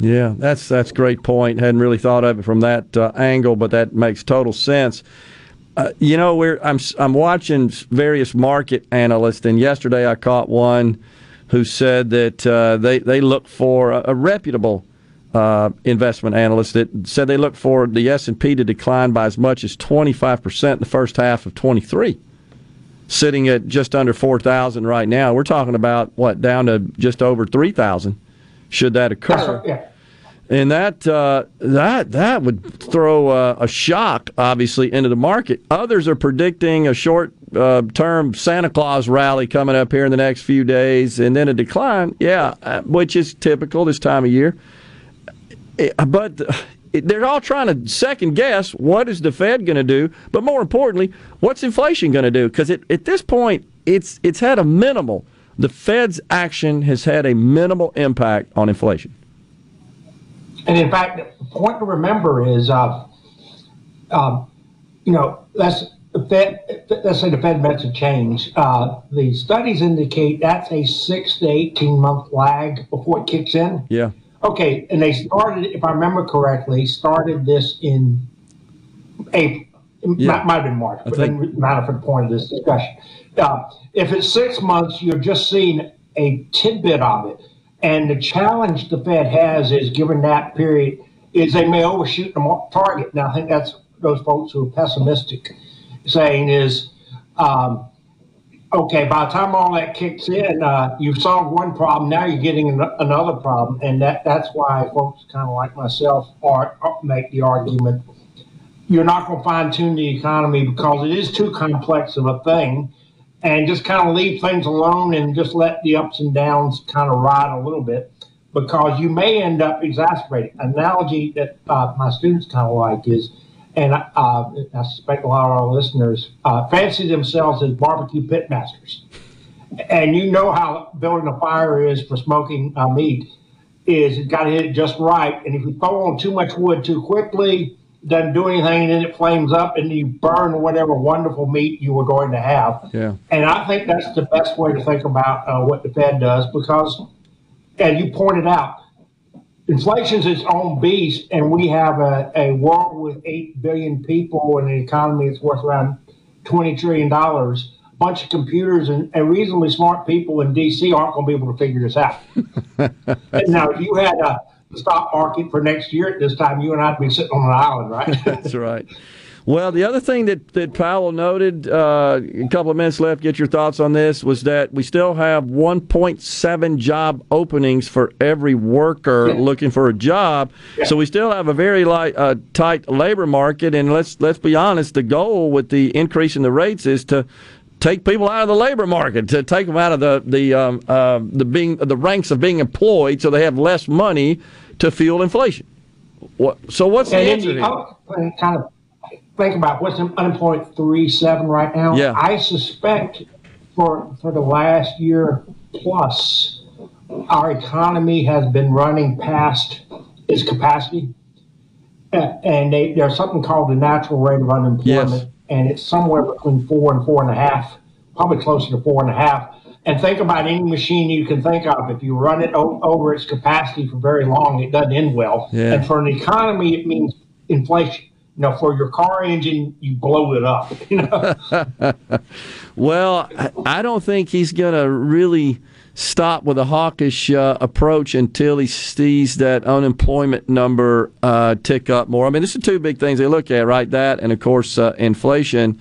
Yeah, that's that's great point. Hadn't really thought of it from that uh, angle, but that makes total sense. Uh, you know, I'm I'm watching various market analysts, and yesterday I caught one who said that uh, they they look for a, a reputable uh, investment analyst that said they look for the S and P to decline by as much as 25 percent in the first half of 23, sitting at just under 4,000 right now. We're talking about what down to just over 3,000 should that occur. Yeah. And that uh, that that would throw uh, a shock, obviously, into the market. Others are predicting a short uh, term Santa Claus rally coming up here in the next few days, and then a decline. Yeah, uh, which is typical this time of year. Eh, But uh, they're all trying to second guess what is the Fed going to do, but more importantly, what's inflation going to do? Because at this point, it's it's had a minimal. The Fed's action has had a minimal impact on inflation. And in fact, the point to remember is, uh, um, you know, the Fed, let's say the Fed a change. Uh, the studies indicate that's a six to eighteen month lag before it kicks in. Yeah. Okay, and they started, if I remember correctly, started this in April. Yeah. might, might have been March, but think- doesn't matter for the point of this discussion. Uh, if it's six months, you're just seeing a tidbit of it. And the challenge the Fed has is, given that period, is they may overshoot the target. Now, I think that's those folks who are pessimistic saying is, um, okay, by the time all that kicks in, uh, you've solved one problem. Now you're getting an- another problem, and that that's why folks kind of like myself are make the argument you're not going to fine tune the economy because it is too complex of a thing, and just kind of leave things alone and just let the ups and downs kind of ride a little bit because you may end up exacerbating. Analogy that uh, my students kind of like is, and uh, I suspect a lot of our listeners uh, fancy themselves as barbecue pit masters, and you know how building a fire is for smoking uh, meat. Is it got to hit it just right, and if you throw on too much wood too quickly, doesn't do anything, and then it flames up, and you burn whatever wonderful meat you were going to have. Yeah. And I think that's the best way to think about uh, what the Fed does because, as you pointed out, inflation is its own beast, and we have a, a world with 8 billion people and an economy that's worth around $20 trillion. A bunch of computers and, and reasonably smart people in D.C. aren't going to be able to figure this out. now, if you had a stock market for next year at this time, you and I'd be sitting on an island, right? That's right. Well, the other thing that, that Powell noted, uh, a couple of minutes left, get your thoughts on this, was that we still have 1.7 job openings for every worker looking for a job. So we still have a very light, uh, tight labor market. And let's let's be honest, the goal with the increase in the rates is to take people out of the labor market, to take them out of the the um, uh, the being the ranks of being employed, so they have less money to fuel inflation. What, so what's the answer here? kind of think about what's unemployment three seven right now. Yeah. I suspect for for the last year plus, our economy has been running past its capacity, Uh, and they, there's something called the natural rate of unemployment, Yes. and it's somewhere between four and four and a half, probably closer to four and a half. And think about any machine you can think of. If you run it o- over its capacity for very long, it doesn't end well. Yeah. And for an economy, it means inflation. You know, for your car engine, you blow it up. You know, Well, I- don't think he's going to really stop with a hawkish uh, approach until he sees that unemployment number uh, tick up more. I mean, this are two big things they look at, right? That and, of course, uh, inflation.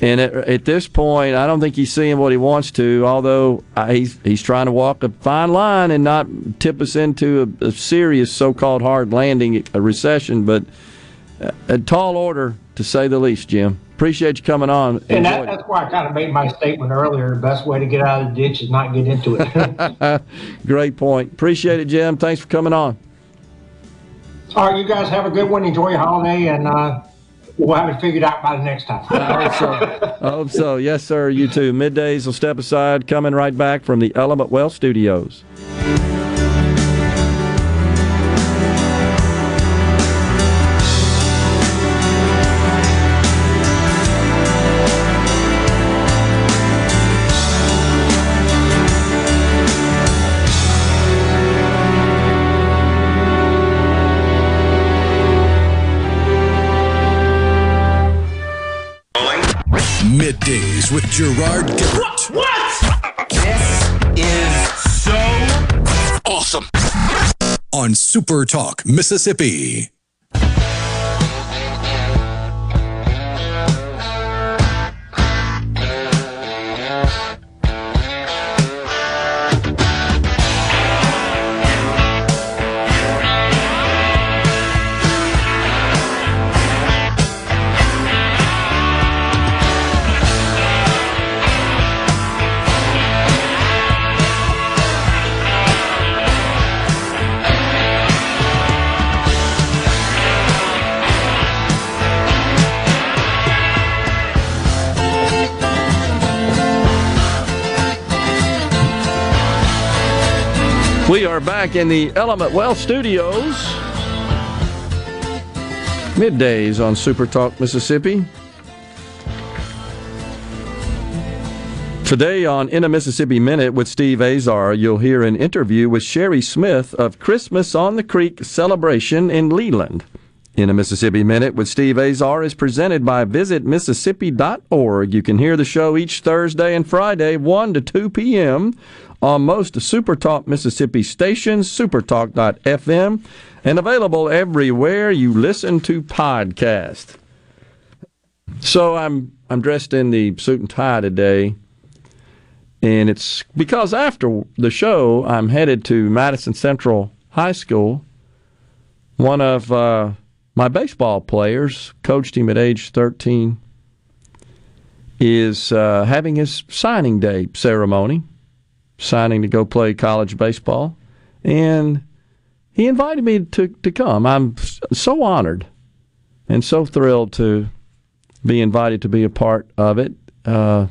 And at, at this point, I don't think he's seeing what he wants to. Although uh, he's he's trying to walk a fine line and not tip us into a, a serious so-called hard landing, a recession. But uh, a tall order, to say the least, Jim. Appreciate you coming on. and that, that's why I kind of made my statement earlier. The best way to get out of the ditch is not get into it. Great point. Appreciate it, Jim. Thanks for coming on. All right, you guys have a good one. Enjoy your holiday, and uh, we'll have it figured out by the next time. I hope so. I hope so. Yes, sir. You too. Middays will step aside. Coming right back from the Element Wealth Studios. Middays with Gerard Gibert. This is so awesome. on Super Talk, Mississippi. Back in the Element Wealth Studios. Middays on Super Talk Mississippi. Today on In a Mississippi Minute with Steve Azar, you'll hear an interview with Sherry Smith of Christmas on the Creek Celebration in Leland. In a Mississippi Minute with Steve Azar is presented by visitmississippi.org. You can hear the show each Thursday and Friday, 1 to 2 p.m. on most Supertalk Mississippi stations, supertalk.fm, and available everywhere you listen to podcast. So I'm I'm dressed in the suit and tie today, and it's because after the show I'm headed to Madison Central High School. One of uh, my baseball players, coached him at age 13, is uh, having his signing day ceremony, signing to go play college baseball, and he invited me to to come. I'm so honored and so thrilled to be invited to be a part of it. Uh,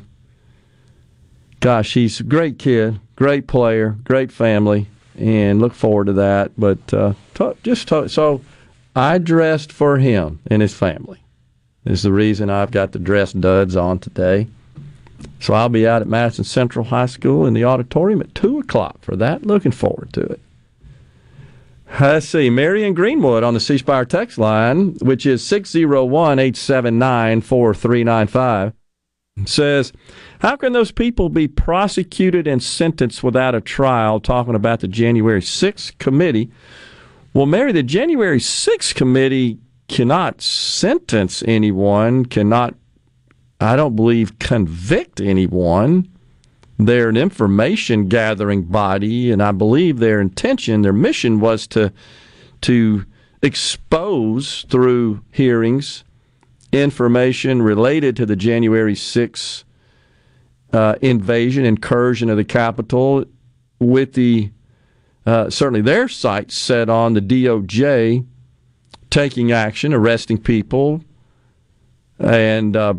gosh, he's a great kid, great player, great family, and look forward to that. But uh, just so I dressed for him and his family. Is the reason I've got the dress duds on today. So I'll be out at Madison Central High School in the auditorium at two o'clock for that. Looking forward to it. Let's see. Marion Greenwood on the C Spire text line, which is 601 879 4395, says, How can those people be prosecuted and sentenced without a trial? Talking about the January 6th committee Well, Mary, the January 6th committee cannot sentence anyone, cannot, I don't believe, convict anyone. They're an information gathering body, and I believe their intention, their mission was to to expose through hearings information related to the January 6th uh, invasion, incursion of the Capitol, with the uh, certainly their sights set on the DOJ taking action, arresting people, and uh,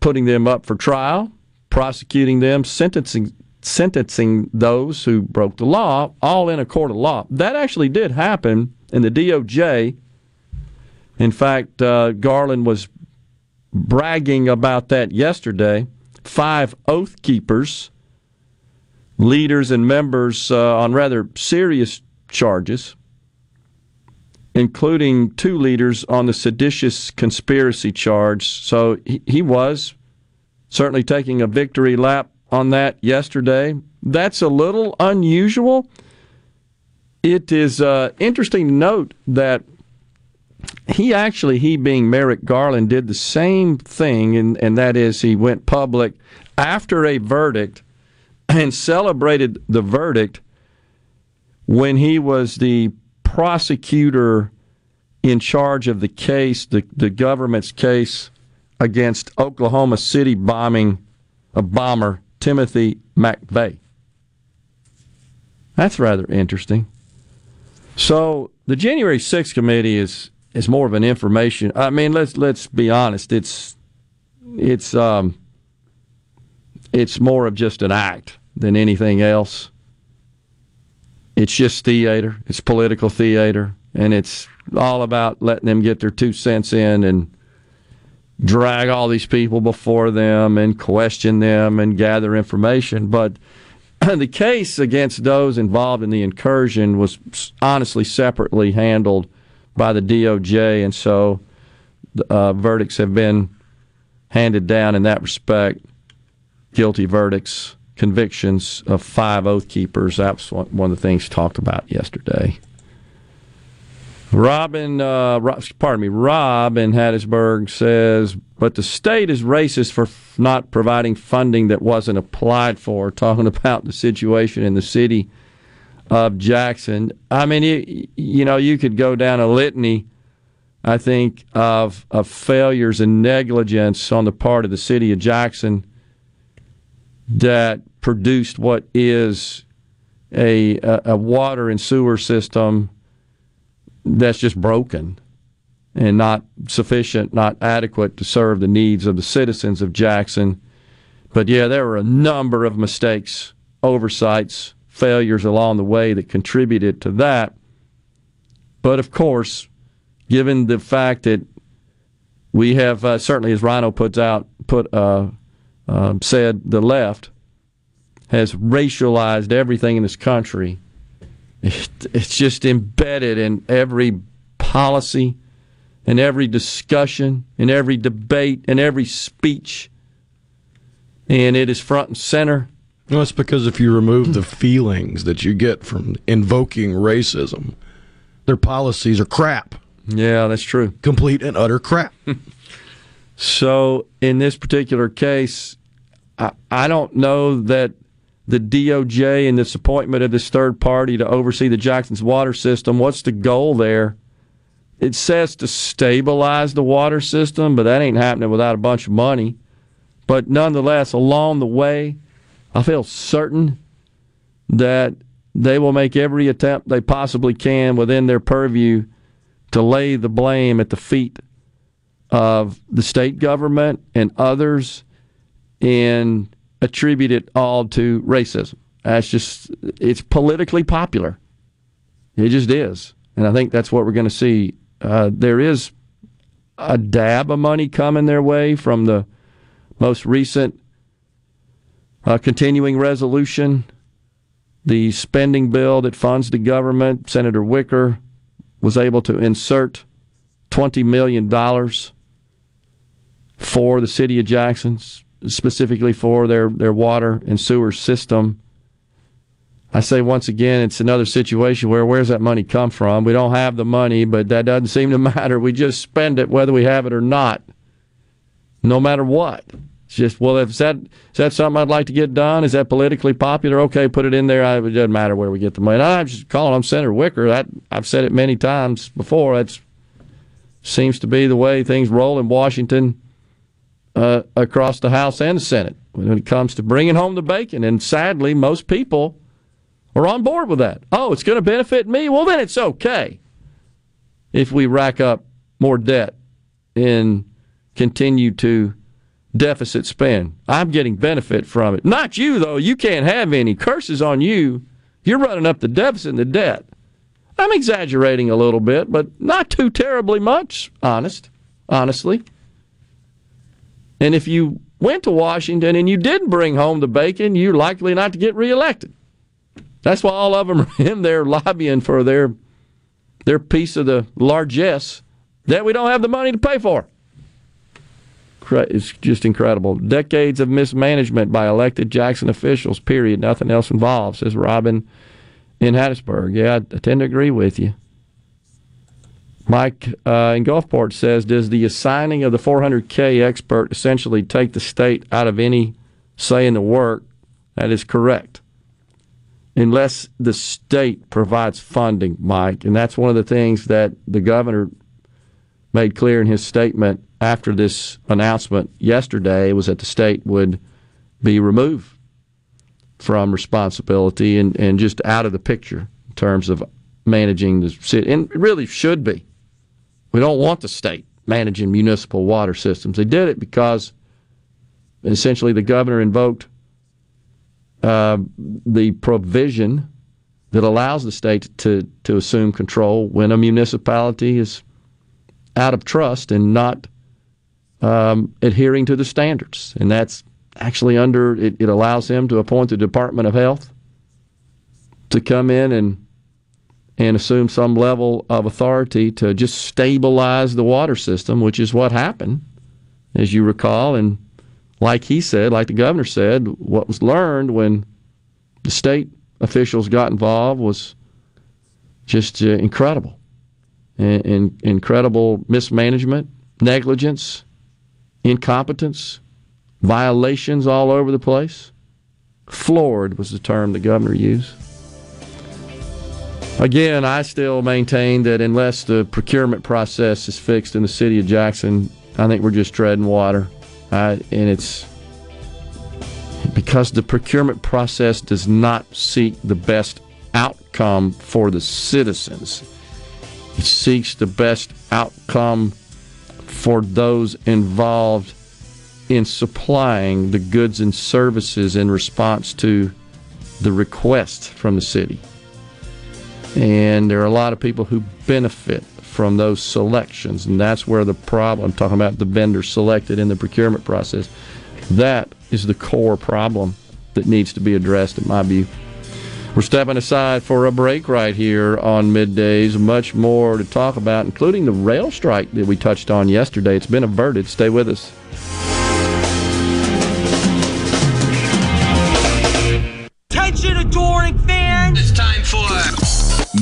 putting them up for trial, prosecuting them, sentencing sentencing those who broke the law, all in a court of law. That actually did happen in the DOJ. In fact, uh, Garland was bragging about that yesterday. Five oath keepers, leaders and members uh, on rather serious charges, including two leaders on the seditious conspiracy charge. So he, he was certainly taking a victory lap on that yesterday. That's a little unusual. It is uh, interesting to note that he actually, he being Merrick Garland, did the same thing, and, and that is he went public after a verdict and celebrated the verdict when he was the prosecutor in charge of the case, the, the government's case against Oklahoma City bombing a bomber, Timothy McVeigh. That's rather interesting. So the January 6th committee is is more of an information. I mean, let's let's be honest. It's it's um it's more of just an act than anything else. It's just theater. It's political theater, and it's all about letting them get their two cents in and drag all these people before them and question them and gather information. But the case against those involved in the incursion was honestly separately handled by the DOJ, and so uh, verdicts have been handed down in that respect. Guilty verdicts, convictions of five oath keepers. That's one of the things talked about yesterday. Robin, uh, pardon me, Rob in Hattiesburg says, but the state is racist for not providing funding that wasn't applied for. Talking about the situation in the city of Jackson. I mean, you, you know, you could go down a litany, I think, of, of failures and negligence on the part of the city of Jackson that produced what is a, a, a water and sewer system that's just broken and not sufficient, not adequate to serve the needs of the citizens of Jackson. But yeah, there were a number of mistakes, oversights, failures along the way that contributed to that. But of course, given the fact that we have uh, certainly, as Rhino puts out, put uh, uh, said, the left has racialized everything in this country it's just embedded in every policy, in every discussion, in every debate, in every speech. And it is front and center. Well, it's because if you remove the mm. feelings that you get from invoking racism, their policies are crap. Yeah, that's true. Complete and utter crap. so, in this particular case, I, I don't know that the DOJ and this appointment of this third party to oversee the Jackson's water system. What's the goal there? It says to stabilize the water system, but that ain't happening without a bunch of money. But nonetheless, along the way, I feel certain that they will make every attempt they possibly can within their purview to lay the blame at the feet of the state government and others in attribute it all to racism. That's just, it's politically popular. It just is. And I think that's what we're going to see. Uh, there is a dab of money coming their way from the most recent uh, continuing resolution, the spending bill that funds the government. Senator Wicker was able to insert $20 million for the city of Jackson's specifically for their, their water and sewer system. I say once again, it's another situation where where's that money come from? We don't have the money, but that doesn't seem to matter. We just spend it whether we have it or not, no matter what. It's just, well, if that, is that something I'd like to get done? Is that politically popular? Okay, put it in there. I, it doesn't matter where we get the money. I'm just calling on Senator Wicker. That, I've said it many times before. That seems to be the way things roll in Washington uh, across the House and the Senate when it comes to bringing home the bacon. And sadly, most people are on board with that. Oh, it's going to benefit me? Well, then it's okay if we rack up more debt and continue to deficit spend. I'm getting benefit from it. Not you, though. You can't have any. Curses on you. You're running up the deficit and the debt. I'm exaggerating a little bit, but not too terribly much, honest, honestly. And if you went to Washington and you didn't bring home the bacon, you're likely not to get reelected. That's why all of them are in there lobbying for their their piece of the largesse that we don't have the money to pay for. It's just incredible. Decades of mismanagement by elected Jackson officials, period. Nothing else involved, says Robin in Hattiesburg. Yeah, I tend to agree with you. Mike uh, in Gulfport says Does the assigning of the 400K expert essentially take the state out of any say in the work? That is correct. Unless the state provides funding, Mike. And that's one of the things that the governor made clear in his statement after this announcement yesterday was that the state would be removed from responsibility and, and just out of the picture in terms of managing the city. And really should be. We don't want the state managing municipal water systems. They did it because essentially the governor invoked uh, the provision that allows the state to, to assume control when a municipality is out of trust and not um, adhering to the standards. And that's actually under, it, it allows him to appoint the Department of Health to come in and and assume some level of authority to just stabilize the water system, which is what happened, as you recall. And like he said, like the governor said, what was learned when the state officials got involved was just uh, incredible. Incredible mismanagement, negligence, incompetence, violations all over the place. Floored was the term the governor used. Again, I still maintain that unless the procurement process is fixed in the city of Jackson, I think we're just treading water. And it's because the procurement process does not seek the best outcome for the citizens. It seeks the best outcome for those involved in supplying the goods and services in response to the request from the city. And there are a lot of people who benefit from those selections, and that's where the problem, I'm talking about the vendor selected in the procurement process, that is the core problem that needs to be addressed, in my view. We're stepping aside for a break right here on middays. Much more to talk about, including the rail strike that we touched on yesterday. It's been averted. Stay with us.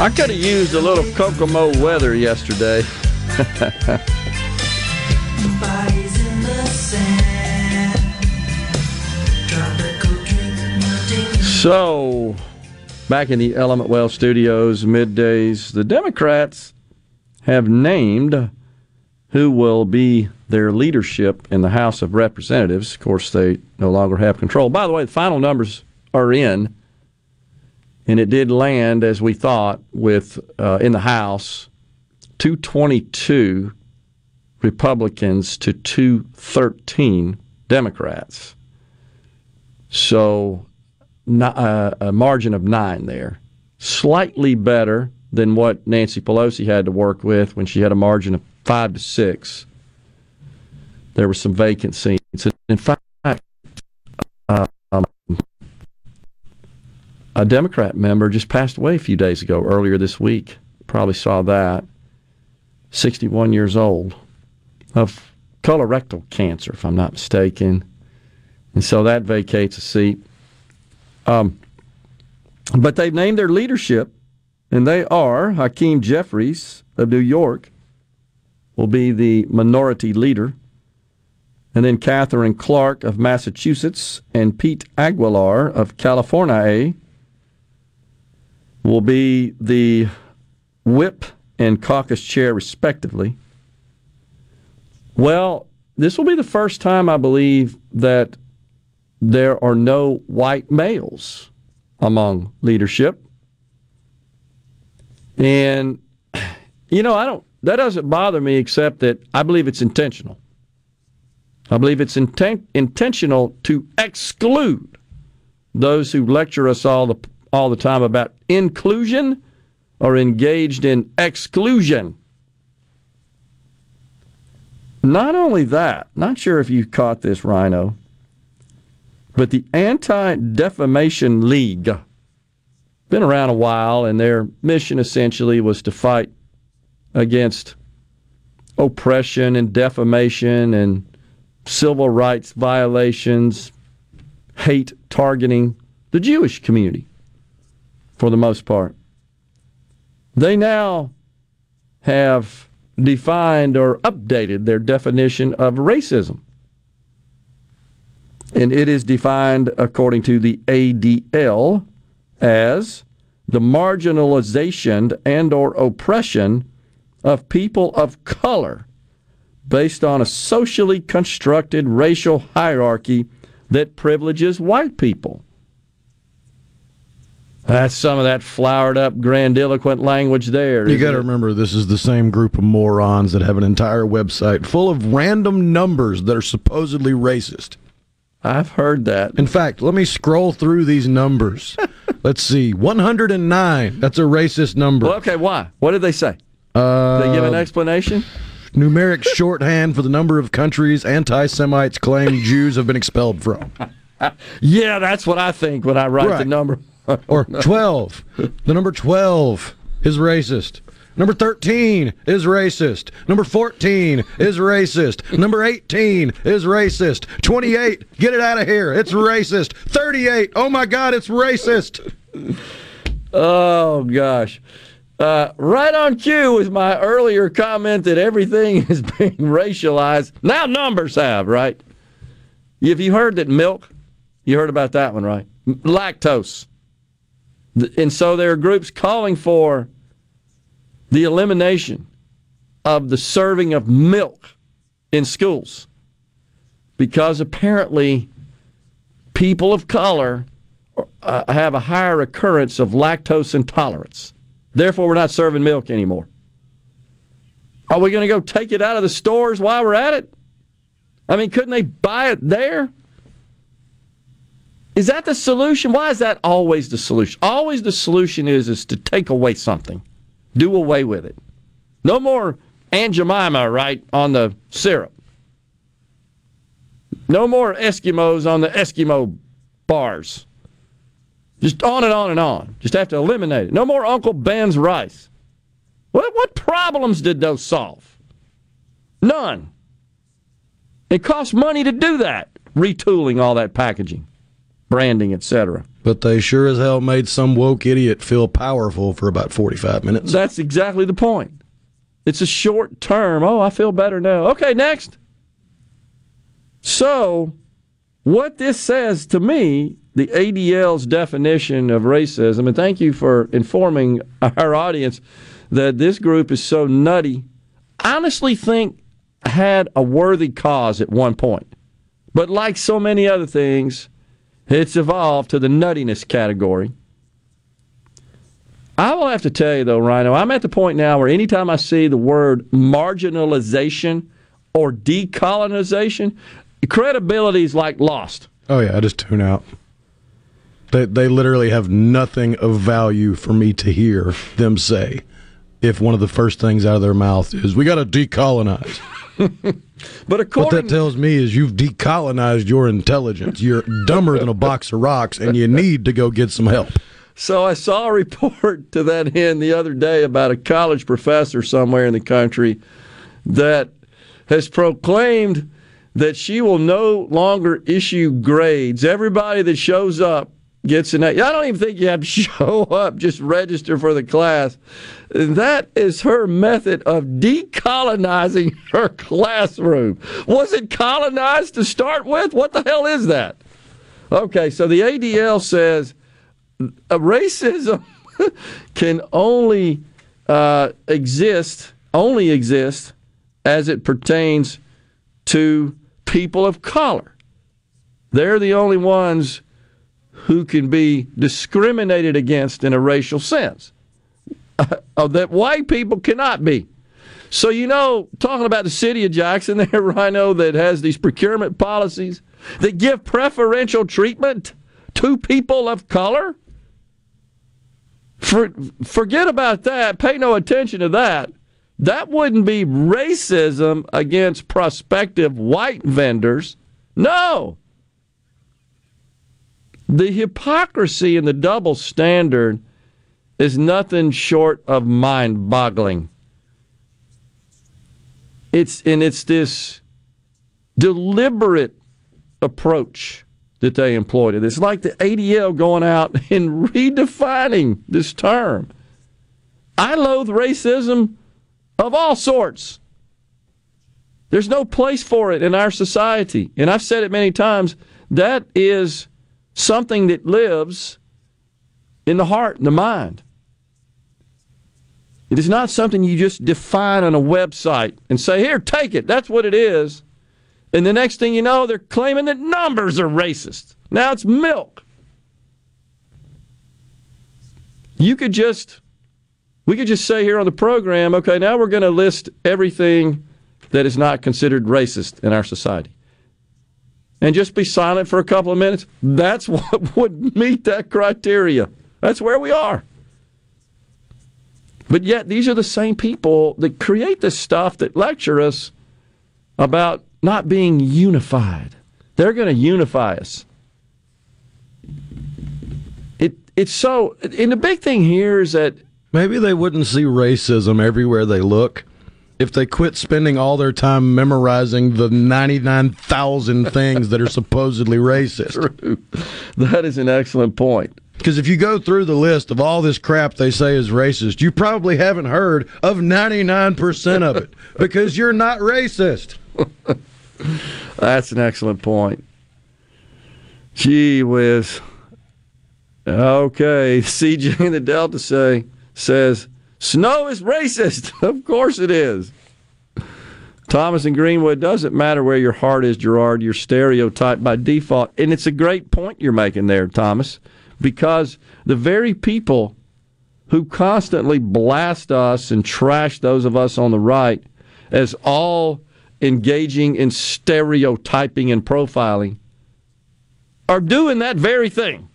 I could have used a little Kokomo weather yesterday. So, back in the Element Wealth studios, middays, the Democrats have named who will be their leadership in the House of Representatives. Of course, they no longer have control. By the way, the final numbers are in, and it did land as we thought with uh, in the House 222 Republicans to 213 Democrats. So, uh, a margin of nine there. Slightly better than what Nancy Pelosi had to work with when she had a margin of five to six. There were some vacant seats. In fact, um, a Democrat member just passed away a few days ago, earlier this week. Probably saw that. 61 years old of colorectal cancer, if I'm not mistaken. And so that vacates a seat. Um, but they've named their leadership, and they are Hakeem Jeffries of New York, will be the minority leader. And then Katherine Clark of Massachusetts and Pete Aguilar of California will be the whip and caucus chair, respectively. Well, this will be the first time, I believe, that there are no white males among leadership. And, you know, I don't, that doesn't bother me except that I believe it's intentional. I believe it's inten- intentional to exclude those who lecture us all the, all the time about inclusion are engaged in exclusion. Not only that, not sure if you caught this, Rhino, but the Anti Defamation League, been around a while, and their mission essentially was to fight against oppression and defamation and civil rights violations, hate targeting the Jewish community for the most part. They now have defined or updated their definition of racism. And it is defined according to the ADL as the marginalization and or oppression of people of color based on a socially constructed racial hierarchy that privileges white people. That's some of that flowered up, grandiloquent language there. You got to remember, this is the same group of morons that have an entire website full of random numbers that are supposedly racist. I've heard that. In fact, let me scroll through these numbers. Let's see, 109. That's a racist number. Well, okay, why? What did they say? Uh, They give an explanation? numeric shorthand for the number of countries anti-Semites claim Jews have been expelled from. Yeah, that's what I think when I write the number. Or 12. The number 12 is racist. Number 13 is racist. Number 14 is racist. Number 18 is racist. 28, get it out of here. It's racist. 38, oh my God, it's racist. Oh gosh. Uh, right on cue with my earlier comment that everything is being racialized. Now numbers have, right? Have you heard that milk? You heard about that one, right? Lactose. And so there are groups calling for the elimination of the serving of milk in schools because apparently people of color uh, have a higher occurrence of lactose intolerance. Therefore, we're not serving milk anymore. Are we going to go take it out of the stores while we're at it? I mean, couldn't they buy it there? Is that the solution? Why is that always the solution? Always the solution is is to take away something, do away with it. No more Aunt Jemima, right, on the syrup. No more Eskimos on the Eskimo bars. Just on and on and on. Just have to eliminate it. No more Uncle Ben's rice. What, what problems did those solve? None. It costs money to do that, retooling all that packaging, branding, etc. But they sure as hell made some woke idiot feel powerful for about 45 minutes. That's exactly the point. It's a short term. Oh, I feel better now. Okay, next. So, what this says to me, the ADL's definition of racism, and thank you for informing our audience that this group is so nutty, honestly think had a worthy cause at one point. But like so many other things, it's evolved to the nuttiness category. I will have to tell you though, Rhino, I'm at the point now where anytime I see the word marginalization or decolonization, credibility is like lost. Oh yeah, I just tune out. They they literally have nothing of value for me to hear them say. If one of the first things out of their mouth is "We got to decolonize," But what that tells me is you've decolonized your intelligence. You're dumber than a box of rocks, and you need to go get some help. So I saw a report to that end the other day about a college professor somewhere in the country that has proclaimed that she will no longer issue grades. Everybody that shows up gets an A. I don't even think you have to show up, just register for the class. That is her method of decolonizing her classroom. Was it colonized to start with? What the hell is that? Okay, so the ADL says racism can only uh, exist, only exist as it pertains to people of color. They're the only ones who can be discriminated against in a racial sense. Uh, that white people cannot be. So, you know, talking about the city of Jackson there, Rhino, that has these procurement policies that give preferential treatment to people of color. For, forget about that. Pay no attention to that. That wouldn't be racism against prospective white vendors. No. The hypocrisy and the double standard is nothing short of mind boggling. It's and it's this deliberate approach that they employed. It's like the ADL going out and redefining this term. I loathe racism of all sorts. There's no place for it in our society. And I've said it many times that is something that lives in the heart and the mind. It is not something you just define on a website and say, here, take it. That's what it is. And the next thing you know, they're claiming that numbers are racist. Now it's milk. You could just, we could just say here on the program, okay, now we're going to list everything that is not considered racist in our society. And just be silent for a couple of minutes. That's what would meet that criteria. That's where we are. But yet, these are the same people that create this stuff that lecture us about not being unified. They're going to unify us. It it's so. And the big thing here is that Maybe they wouldn't see racism everywhere they look if they quit spending all their time memorizing the 99,000 things that are supposedly racist. that is an excellent point. Because if you go through the list of all this crap they say is racist, you probably haven't heard of 99% of it because you're not racist. That's an excellent point. Gee whiz. Okay, CJ in the Delta say says snow is racist. Of course it is. Thomas in Greenwood doesn't matter where your heart is, Gerard. You're stereotyped by default, and it's a great point you're making there, Thomas, because the very people who constantly blast us and trash those of us on the right as all engaging in stereotyping and profiling are doing that very thing.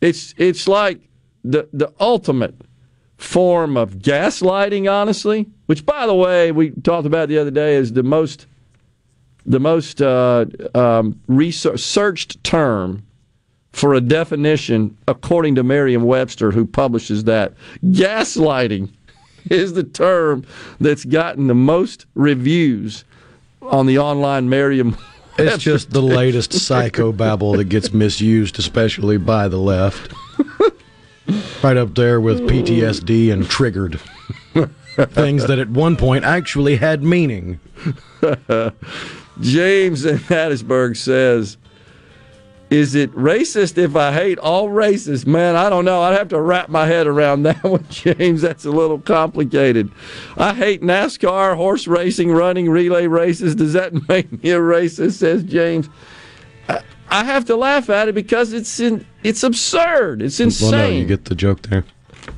It's it's like the the ultimate form of gaslighting, honestly. Which, by the way, we talked about the other day is the most the most uh, um, researched term for a definition, according to Merriam-Webster, who publishes that. Gaslighting is the term that's gotten the most reviews on the online Merriam. It's just the latest psychobabble that gets misused, especially by the left. right up there with PTSD and triggered. Things that at one point actually had meaning. James in Hattiesburg says, Is it racist if I hate all races? Man, I don't know. I'd have to wrap my head around that one, James. That's a little complicated. I hate NASCAR, horse racing, running, relay races. Does that make me a racist? Says James. I, have to laugh at it because it's in, it's absurd. It's insane. Well, no, you get the joke there.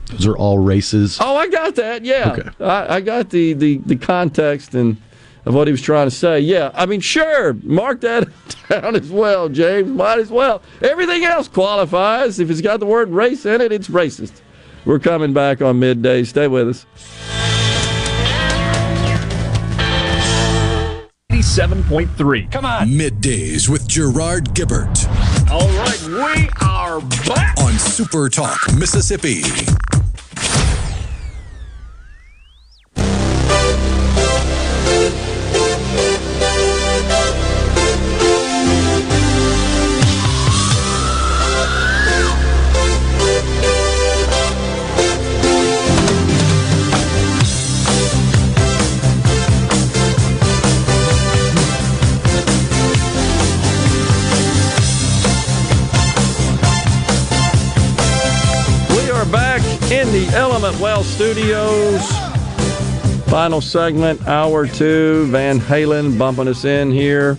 Those are all races. Oh, I got that. Yeah, Okay. I, I got the, the the context, and of what he was trying to say. Yeah, I mean, sure, mark that down as well, James. Might as well. Everything else qualifies. If it's got the word race in it, it's racist. We're coming back on midday. Stay with us. 87.3. Come on. Middays with Gerard Gibert All right, we are back. on Super Talk, Mississippi. Element Wealth Studios. Final segment, hour two. Van Halen bumping us in here.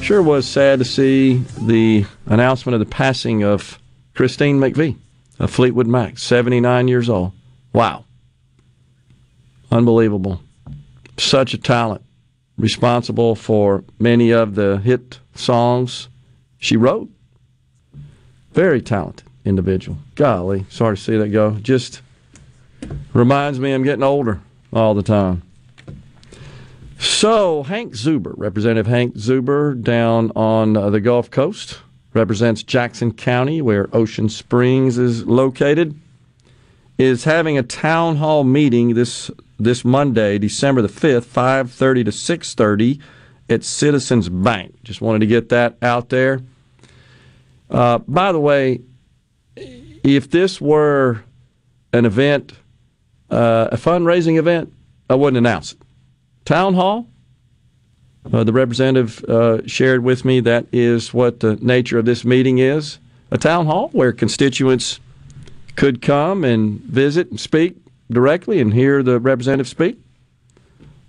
Sure was sad to see the announcement of the passing of Christine McVie of Fleetwood Mac, 79 years old. Wow. Unbelievable. Such a talent. Responsible for many of the hit songs she wrote. Very talented individual. Golly, sorry to see that go. Just reminds me I'm getting older all the time. So, Hank Zuber, Representative Hank Zuber, down on uh, the Gulf Coast, represents Jackson County, where Ocean Springs is located, is having a town hall meeting this this Monday, December the fifth, five thirty to six thirty, at Citizens Bank. Just wanted to get that out there. Uh, by the way, if this were an event, uh, a fundraising event, I wouldn't announce it. Town hall, uh, the representative uh, shared with me that is what the nature of this meeting is a town hall where constituents could come and visit and speak directly and hear the representative speak.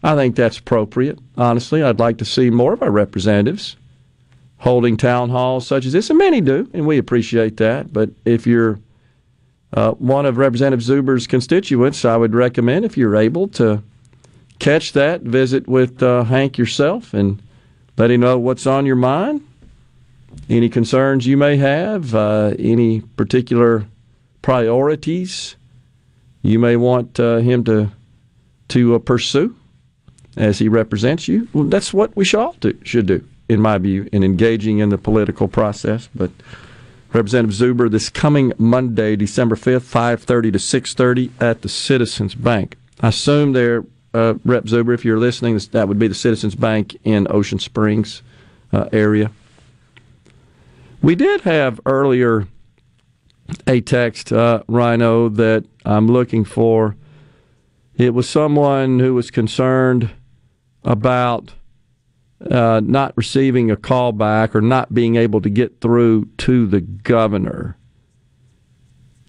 I think that's appropriate. Honestly, I'd like to see more of our representatives holding town halls such as this, and many do, and we appreciate that. But if you're uh, one of Representative Zuber's constituents, I would recommend, if you're able, to catch that, visit with uh, Hank yourself, and let him know what's on your mind, any concerns you may have, uh, any particular priorities you may want uh, him to to uh, pursue as he represents you. Well, that's what we should all do, should do, in my view, in engaging in the political process. But Representative Zuber, this coming Monday, December fifth, five thirty to six thirty at the Citizens Bank. I assume there, uh, Rep Zuber, if you're listening, that would be the Citizens Bank in Ocean Springs uh, area. We did have earlier a text, uh, Rhino, that I'm looking for. It was someone who was concerned about uh, not receiving a call back or not being able to get through to the governor.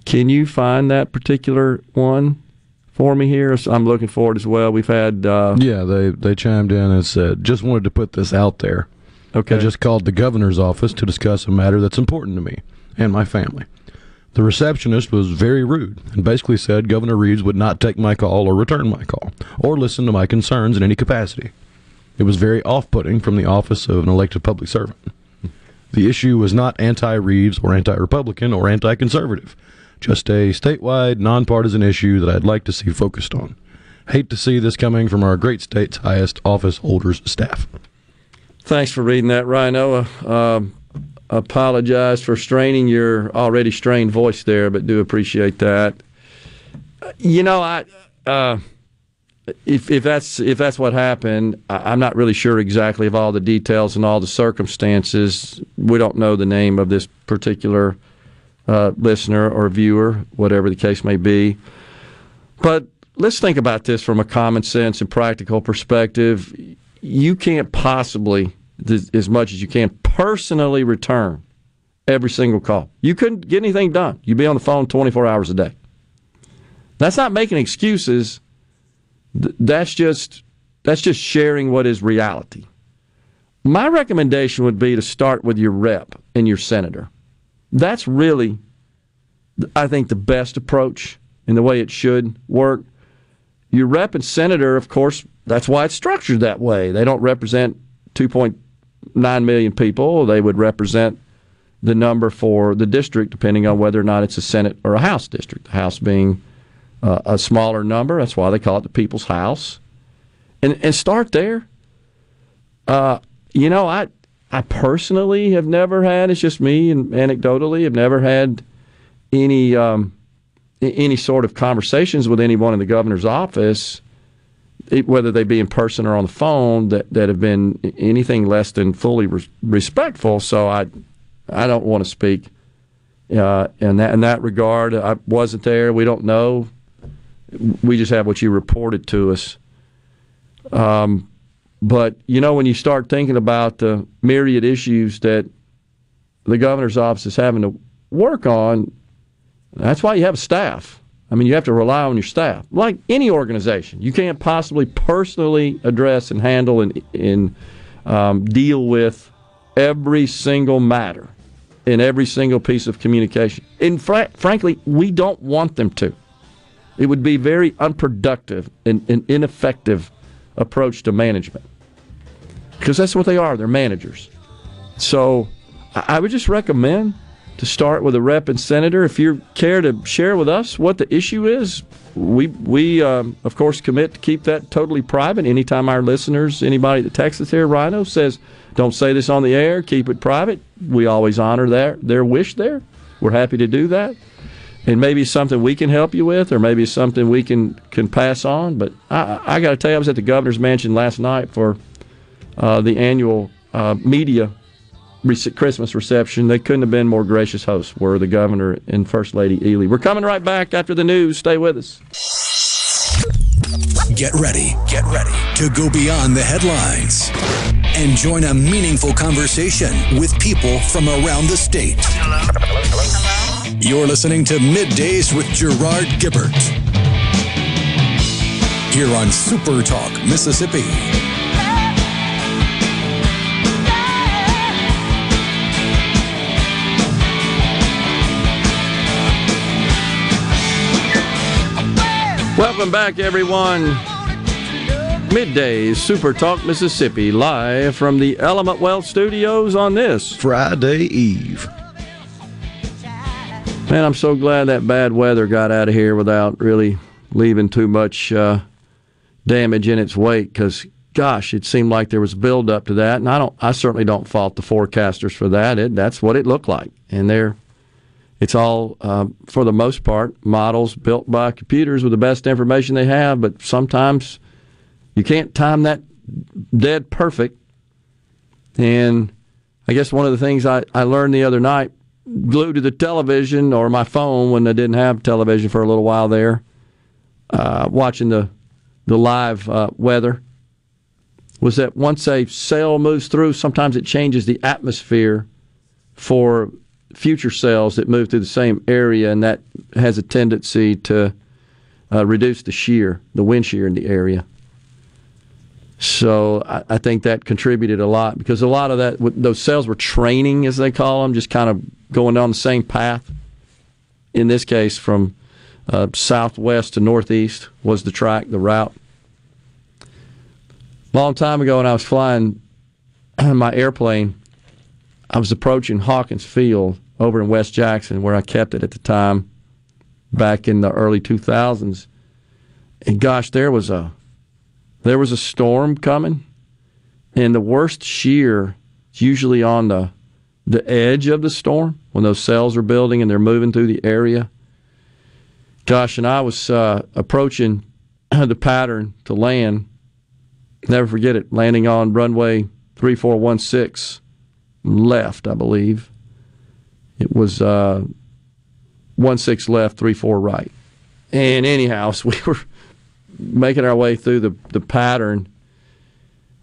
Can you find that particular one for me here? I'm looking for it as well. We've had. Uh, Yeah, they, they chimed in and said, just wanted to put this out there. Okay. I just called the governor's office to discuss a matter that's important to me and my family. The receptionist was very rude and basically said Governor Reeves would not take my call or return my call or listen to my concerns in any capacity. It was very off putting from the office of an elected public servant. The issue was not anti Reeves or anti Republican or anti conservative, just a statewide, nonpartisan issue that I'd like to see focused on. Hate to see this coming from our great state's highest office holders staff. Thanks for reading that, Rhino. Uh, um, apologize for straining your already strained voice there, but do appreciate that. Uh, You know, I uh, if if that's if that's what happened, I, I'm not really sure exactly of all the details and all the circumstances. We don't know the name of this particular uh, listener or viewer, whatever the case may be. But let's think about this from a common sense and practical perspective. You can't possibly, as much as you can, personally return every single call. You couldn't get anything done. You'd be on the phone 24 hours a day. That's not making excuses. Th- That's just that's just sharing what is reality. My recommendation would be to start with your rep and your senator. That's really, I think, the best approach and the way it should work. Your rep and senator, of course, that's why it's structured that way. They don't represent 2.9 million people. They would represent the number for the district, depending on whether or not it's a Senate or a House district. The House being uh, a smaller number, that's why they call it the People's House. And and start there. Uh, you know, I I personally have never had. It's just me, and anecdotally, have never had any um, any sort of conversations with anyone in the governor's office, whether they be in person or on the phone, that, that have been anything less than fully res- respectful. So I I don't want to speak uh, in that in that regard. I wasn't there. We don't know. We just have what you reported to us. Um, but you know, when you start thinking about the myriad issues that the governor's office is having to work on, that's why you have staff. I mean, you have to rely on your staff, like any organization. You can't possibly personally address and handle and, and um, deal with every single matter in every single piece of communication. And fr- frankly, we don't want them to. It would be very unproductive and, and ineffective approach to management because that's what they are. They're managers. So I would just recommend to start with a rep and senator. If you care to share with us what the issue is, we we um, of course commit to keep that totally private. Anytime our listeners, anybody that texts us here, Rhino says, "Don't say this on the air. Keep it private." We always honor their their wish. There, we're happy to do that. And maybe something we can help you with, or maybe something we can can pass on. But I, I got to tell you, I was at the governor's mansion last night for uh, the annual uh, media Christmas reception. They couldn't have been more gracious hosts. Were the governor and First Lady Elee. We're coming right back after the news. Stay with us. Get ready, get ready to go beyond the headlines and join a meaningful conversation with people from around the state. You're listening to Middays with Gerard Gibert. Here on Super Talk, Mississippi. Welcome back, everyone. Middays, Super Talk Mississippi, live from the Element Wealth Studios on this Friday Eve. Man, I'm so glad that bad weather got out of here without really leaving too much uh, damage in its wake. Because, gosh, it seemed like there was build up to that, and I don't. I certainly don't fault the forecasters for that. It, that's what it looked like, and they're. It's all, uh, for the most part, models built by computers with the best information they have. But sometimes you can't time that dead perfect. And I guess one of the things I, I learned the other night, glued to the television or my phone when I didn't have television for a little while there, uh, watching the the live uh, weather, was that once a cell moves through, sometimes it changes the atmosphere for future cells that move through the same area, and that has a tendency to uh, reduce the shear, the wind shear in the area. So I, I think that contributed a lot because a lot of that, those cells were training, as they call them, just kind of going down the same path. In this case, from uh, southwest to northeast was the track, the route. Long time ago, when I was flying my airplane, I was approaching Hawkins Field over in West Jackson, where I kept it at the time, back in the early 2000s. And gosh, there was a there was a storm coming, and the worst shear is usually on the the edge of the storm when those cells are building and they're moving through the area. Gosh, and I was uh, approaching the pattern to land. Never forget it, landing on runway 3416 left, I believe. It was uh, 16 left, 34 right. And anyhow, so we were making our way through the, the pattern.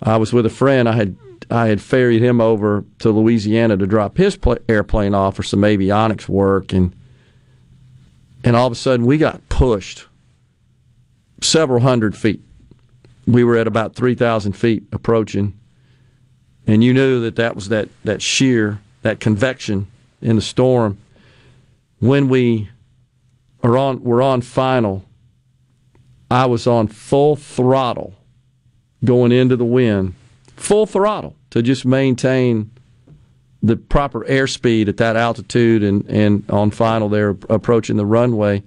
I was with a friend. I had I had ferried him over to Louisiana to drop his pl- airplane off for some avionics work, and and all of a sudden we got pushed several hundred feet. We were at about three thousand feet approaching, and you knew that that was that that shear, that convection in the storm. When we are on, we're on final. I was on full throttle going into the wind, full throttle to just maintain the proper airspeed at that altitude and, and on final they're approaching the runway.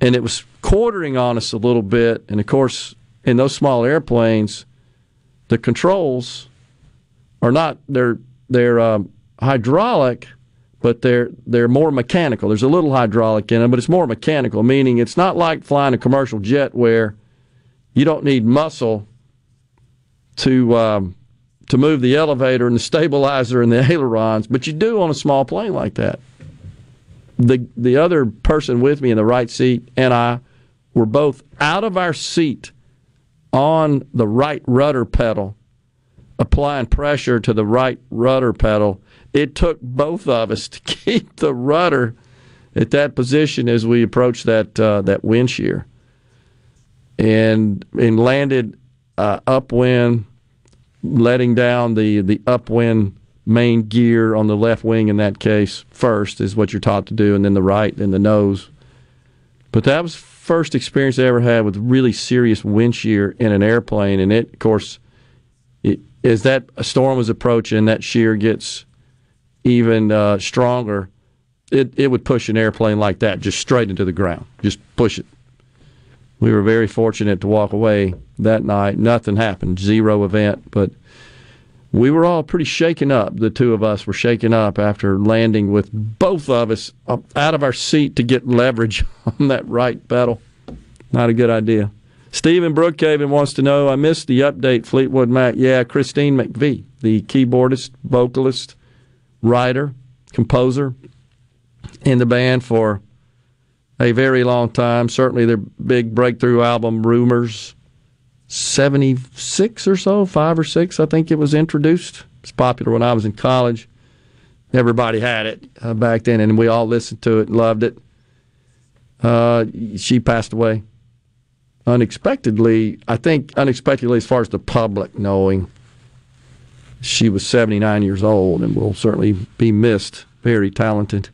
And it was quartering on us a little bit. And of course, in those small airplanes, the controls are not they're they're um, hydraulic, but they're they're more mechanical. There's a little hydraulic in them, but it's more mechanical, meaning it's not like flying a commercial jet where you don't need muscle to um, to move the elevator and the stabilizer and the ailerons, but you do on a small plane like that. The the other person with me in the right seat and I were both out of our seat on the right rudder pedal, applying pressure to the right rudder pedal. It took both of us to keep the rudder at that position as we approached that uh, that wind shear, and and landed uh, upwind letting down the, the upwind main gear on the left wing in that case first is what you're taught to do, and then the right and the nose. But that was first experience I ever had with really serious wind shear in an airplane, and it, of course, it, as that storm was approaching, that shear gets even uh, stronger. It it would push an airplane like that just straight into the ground, just push it. We were very fortunate to walk away that night. Nothing happened, zero event, but we were all pretty shaken up. The two of us were shaken up after landing with both of us out of our seat to get leverage on that right pedal. Not a good idea. Stephen Brookhaven wants to know I missed the update, Fleetwood Mac. Yeah, Christine McVie, the keyboardist, vocalist, writer, composer in the band for a very long time. Certainly their big breakthrough album, Rumours, 76 or so, five or six, I think it was introduced. It's popular when I was in college. Everybody had it uh, back then, and we all listened to it and loved it. Uh, she passed away unexpectedly. I think unexpectedly, as far as the public knowing, she was 79 years old and will certainly be missed. Very talented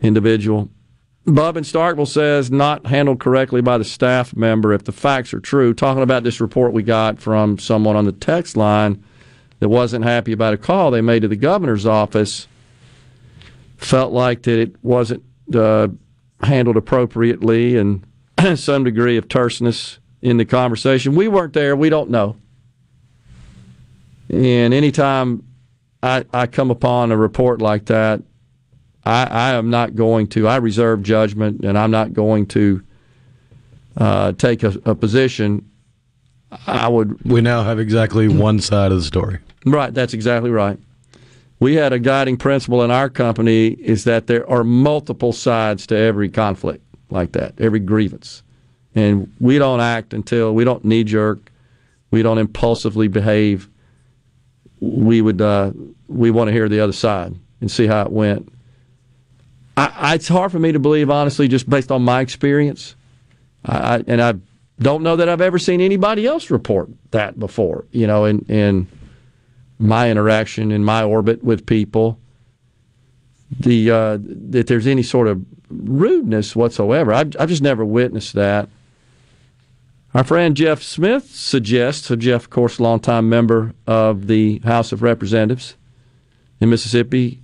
individual. Bub in Starkville says not handled correctly by the staff member. If the facts are true, talking about this report we got from someone on the text line that wasn't happy about a call they made to the governor's office, felt like that it wasn't uh, handled appropriately and some degree of terseness in the conversation. We weren't there. We don't know. And anytime I, I come upon a report like that, I, I am not going to. I reserve judgment, and I'm not going to uh, take a, a position. I would. We now have exactly one side of the story. Right, that's exactly right. We had a guiding principle in our company is that there are multiple sides to every conflict like that, every grievance. And we don't act until we don't knee jerk, we don't impulsively behave. We would uh, we want to hear the other side and see how it went. I, I, it's hard for me to believe, honestly, just based on my experience. I, and I don't know that I've ever seen anybody else report that before. You know, in in my interaction in my orbit with people, the uh, that there's any sort of rudeness whatsoever. I've, I've just never witnessed that. Our friend Jeff Smith suggests, so Jeff, of course, longtime member of the House of Representatives in Mississippi,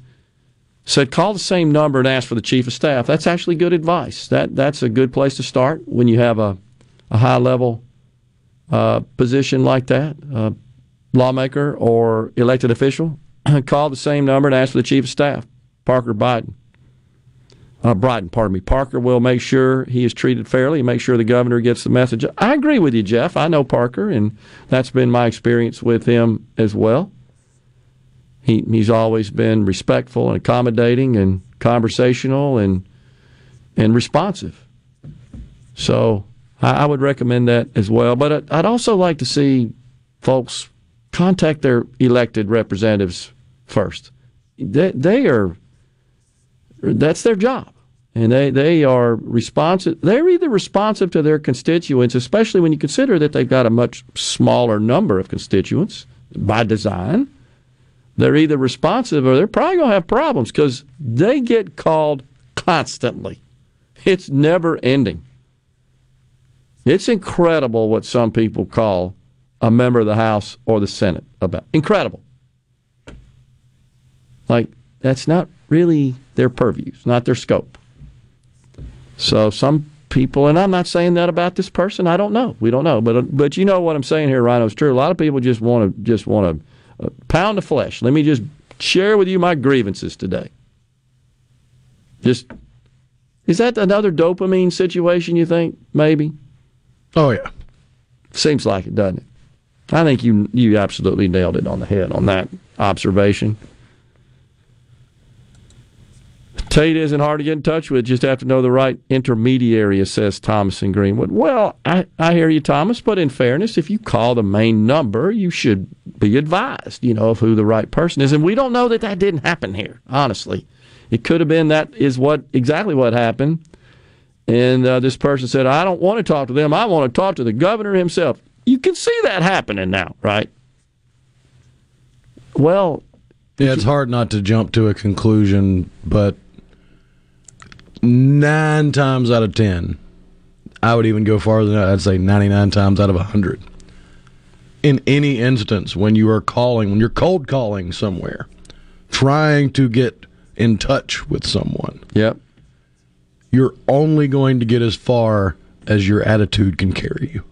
said call the same number and ask for the chief of staff. That's actually good advice. That that's a good place to start when you have a, a high level uh, position like that, uh, lawmaker or elected official. call the same number and ask for the chief of staff, Parker Biden. Uh, Briden, pardon me. Parker will make sure he is treated fairly, and make sure the governor gets the message. I agree with you, Jeff. I know Parker, and that's been my experience with him as well. He, he's always been respectful and accommodating and conversational and and responsive. So I, I would recommend that as well. But I'd, I'd also like to see folks contact their elected representatives first. They, they are that's their job. And they, they are responsive. They're either responsive to their constituents, especially when you consider that they've got a much smaller number of constituents by design. They're either responsive or they're probably going to have problems because they get called constantly. It's never ending. It's incredible what some people call a member of the House or the Senate about. Incredible. Like, that's not really their purview, it's not their scope. So some people, and I'm not saying that about this person. I don't know. We don't know, but but you know what I'm saying here, Rhino. It's true. A lot of people just want to just want to uh, pound the flesh. Let me just share with you my grievances today. Just is that another dopamine situation? You think maybe? Oh yeah. Seems like it, doesn't it? I think you you absolutely nailed it on the head on that observation. Tate isn't hard to get in touch with. Just have to know the right intermediary, says Thomas in Greenwood. Well, I, I hear you, Thomas, but in fairness, if you call the main number, you should be advised, you know, of who the right person is. And we don't know that that didn't happen here, honestly. It could have been that is what exactly what happened. And uh, this person said, I don't want to talk to them. I want to talk to the governor himself. You can see that happening now, right? Well, Yeah, it's hard not to jump to a conclusion, but nine times out of ten, I would even go farther than that. I'd say 99 times out of 100. In any instance, when you are calling, when you're cold calling somewhere, trying to get in touch with someone, yep. you're only going to get as far as your attitude can carry you.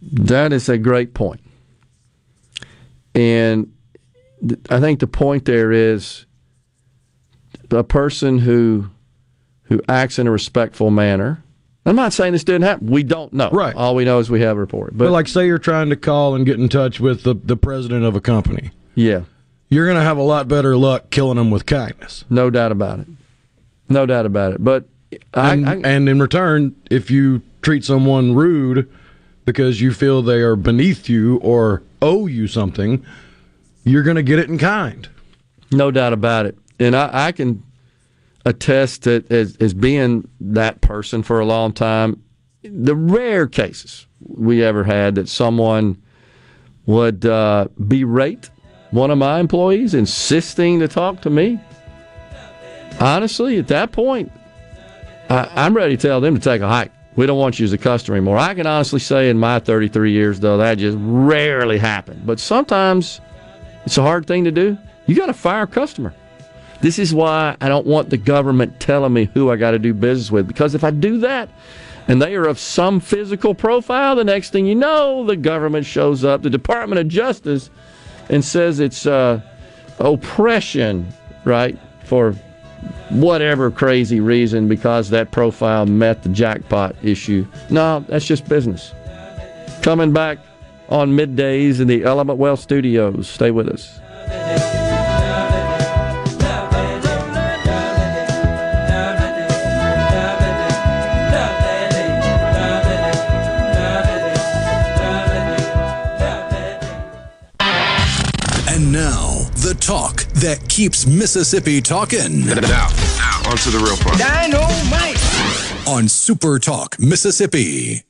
That is a great point. And th- I think the point there is a person who who acts in a respectful manner. I'm not saying this didn't happen. We don't know. Right. All we know is we have a report. But, But, like, say you're trying to call and get in touch with the, the president of a company, yeah, you're going to have a lot better luck killing them with kindness. no doubt about it. No doubt about it. But I, and, I, and in return, if you treat someone rude because you feel they are beneath you or owe you something, you're going to get it in kind. No doubt about it. And I, I can attest that as, as being that person for a long time, the rare cases we ever had that someone would uh, berate one of my employees, insisting to talk to me. Honestly, at that point, I, I'm ready to tell them to take a hike. We don't want you as a customer anymore. I can honestly say in my 33 years, though, that just rarely happened. But sometimes it's a hard thing to do. You got to fire a customer. This is why I don't want the government telling me who I got to do business with because if I do that and they are of some physical profile, the next thing you know, the government shows up, the Department of Justice, and says it's uh, oppression, right, for whatever crazy reason because that profile met the jackpot issue. No, that's just business. Coming back on middays in the Element Wealth studios. Stay with us. Talk that keeps Mississippi talking. Now, now, on to the real part. Dynamite! On Super Talk, Mississippi.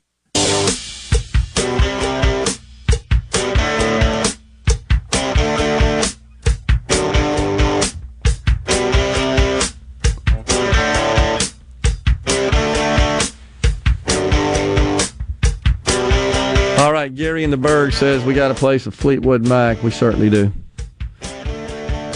All right, Gary in the Berg says we got to play some Fleetwood Mac. We certainly do.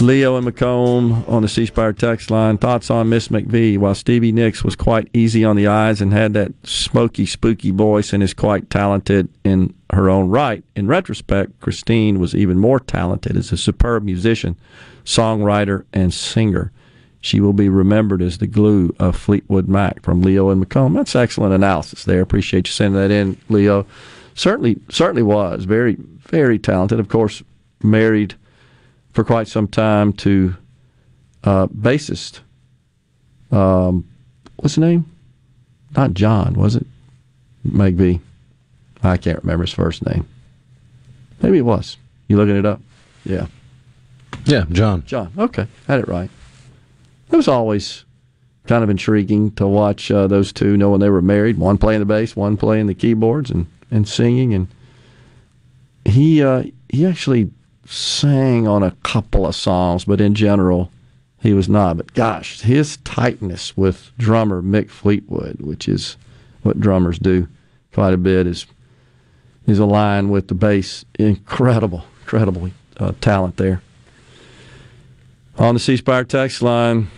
Leo and McComb on the C Spire text line. Thoughts on Miss McVie? While Stevie Nicks was quite easy on the eyes and had that smoky, spooky voice and is quite talented in her own right, in retrospect, Christine was even more talented as a superb musician, songwriter, and singer. She will be remembered as the glue of Fleetwood Mac from Leo and McComb. That's excellent analysis there. Appreciate you sending that in, Leo. Certainly, certainly was very, very talented. Of course, married for quite some time to uh, bassist. Um, what's his name? Not John, was it? Maybe. I can't remember his first name. Maybe it was. You looking it up? Yeah. Yeah, John. John. Okay, had it right. It was always kind of intriguing to watch uh, those two, knowing they were married. One playing the bass, one playing the keyboards and, and singing. And he uh, he actually sang on a couple of songs, but in general, he was not. But gosh, his tightness with drummer Mick Fleetwood, which is what drummers do quite a bit, is is aligned with the bass. Incredible, incredible uh, talent there. On the C Spire text line,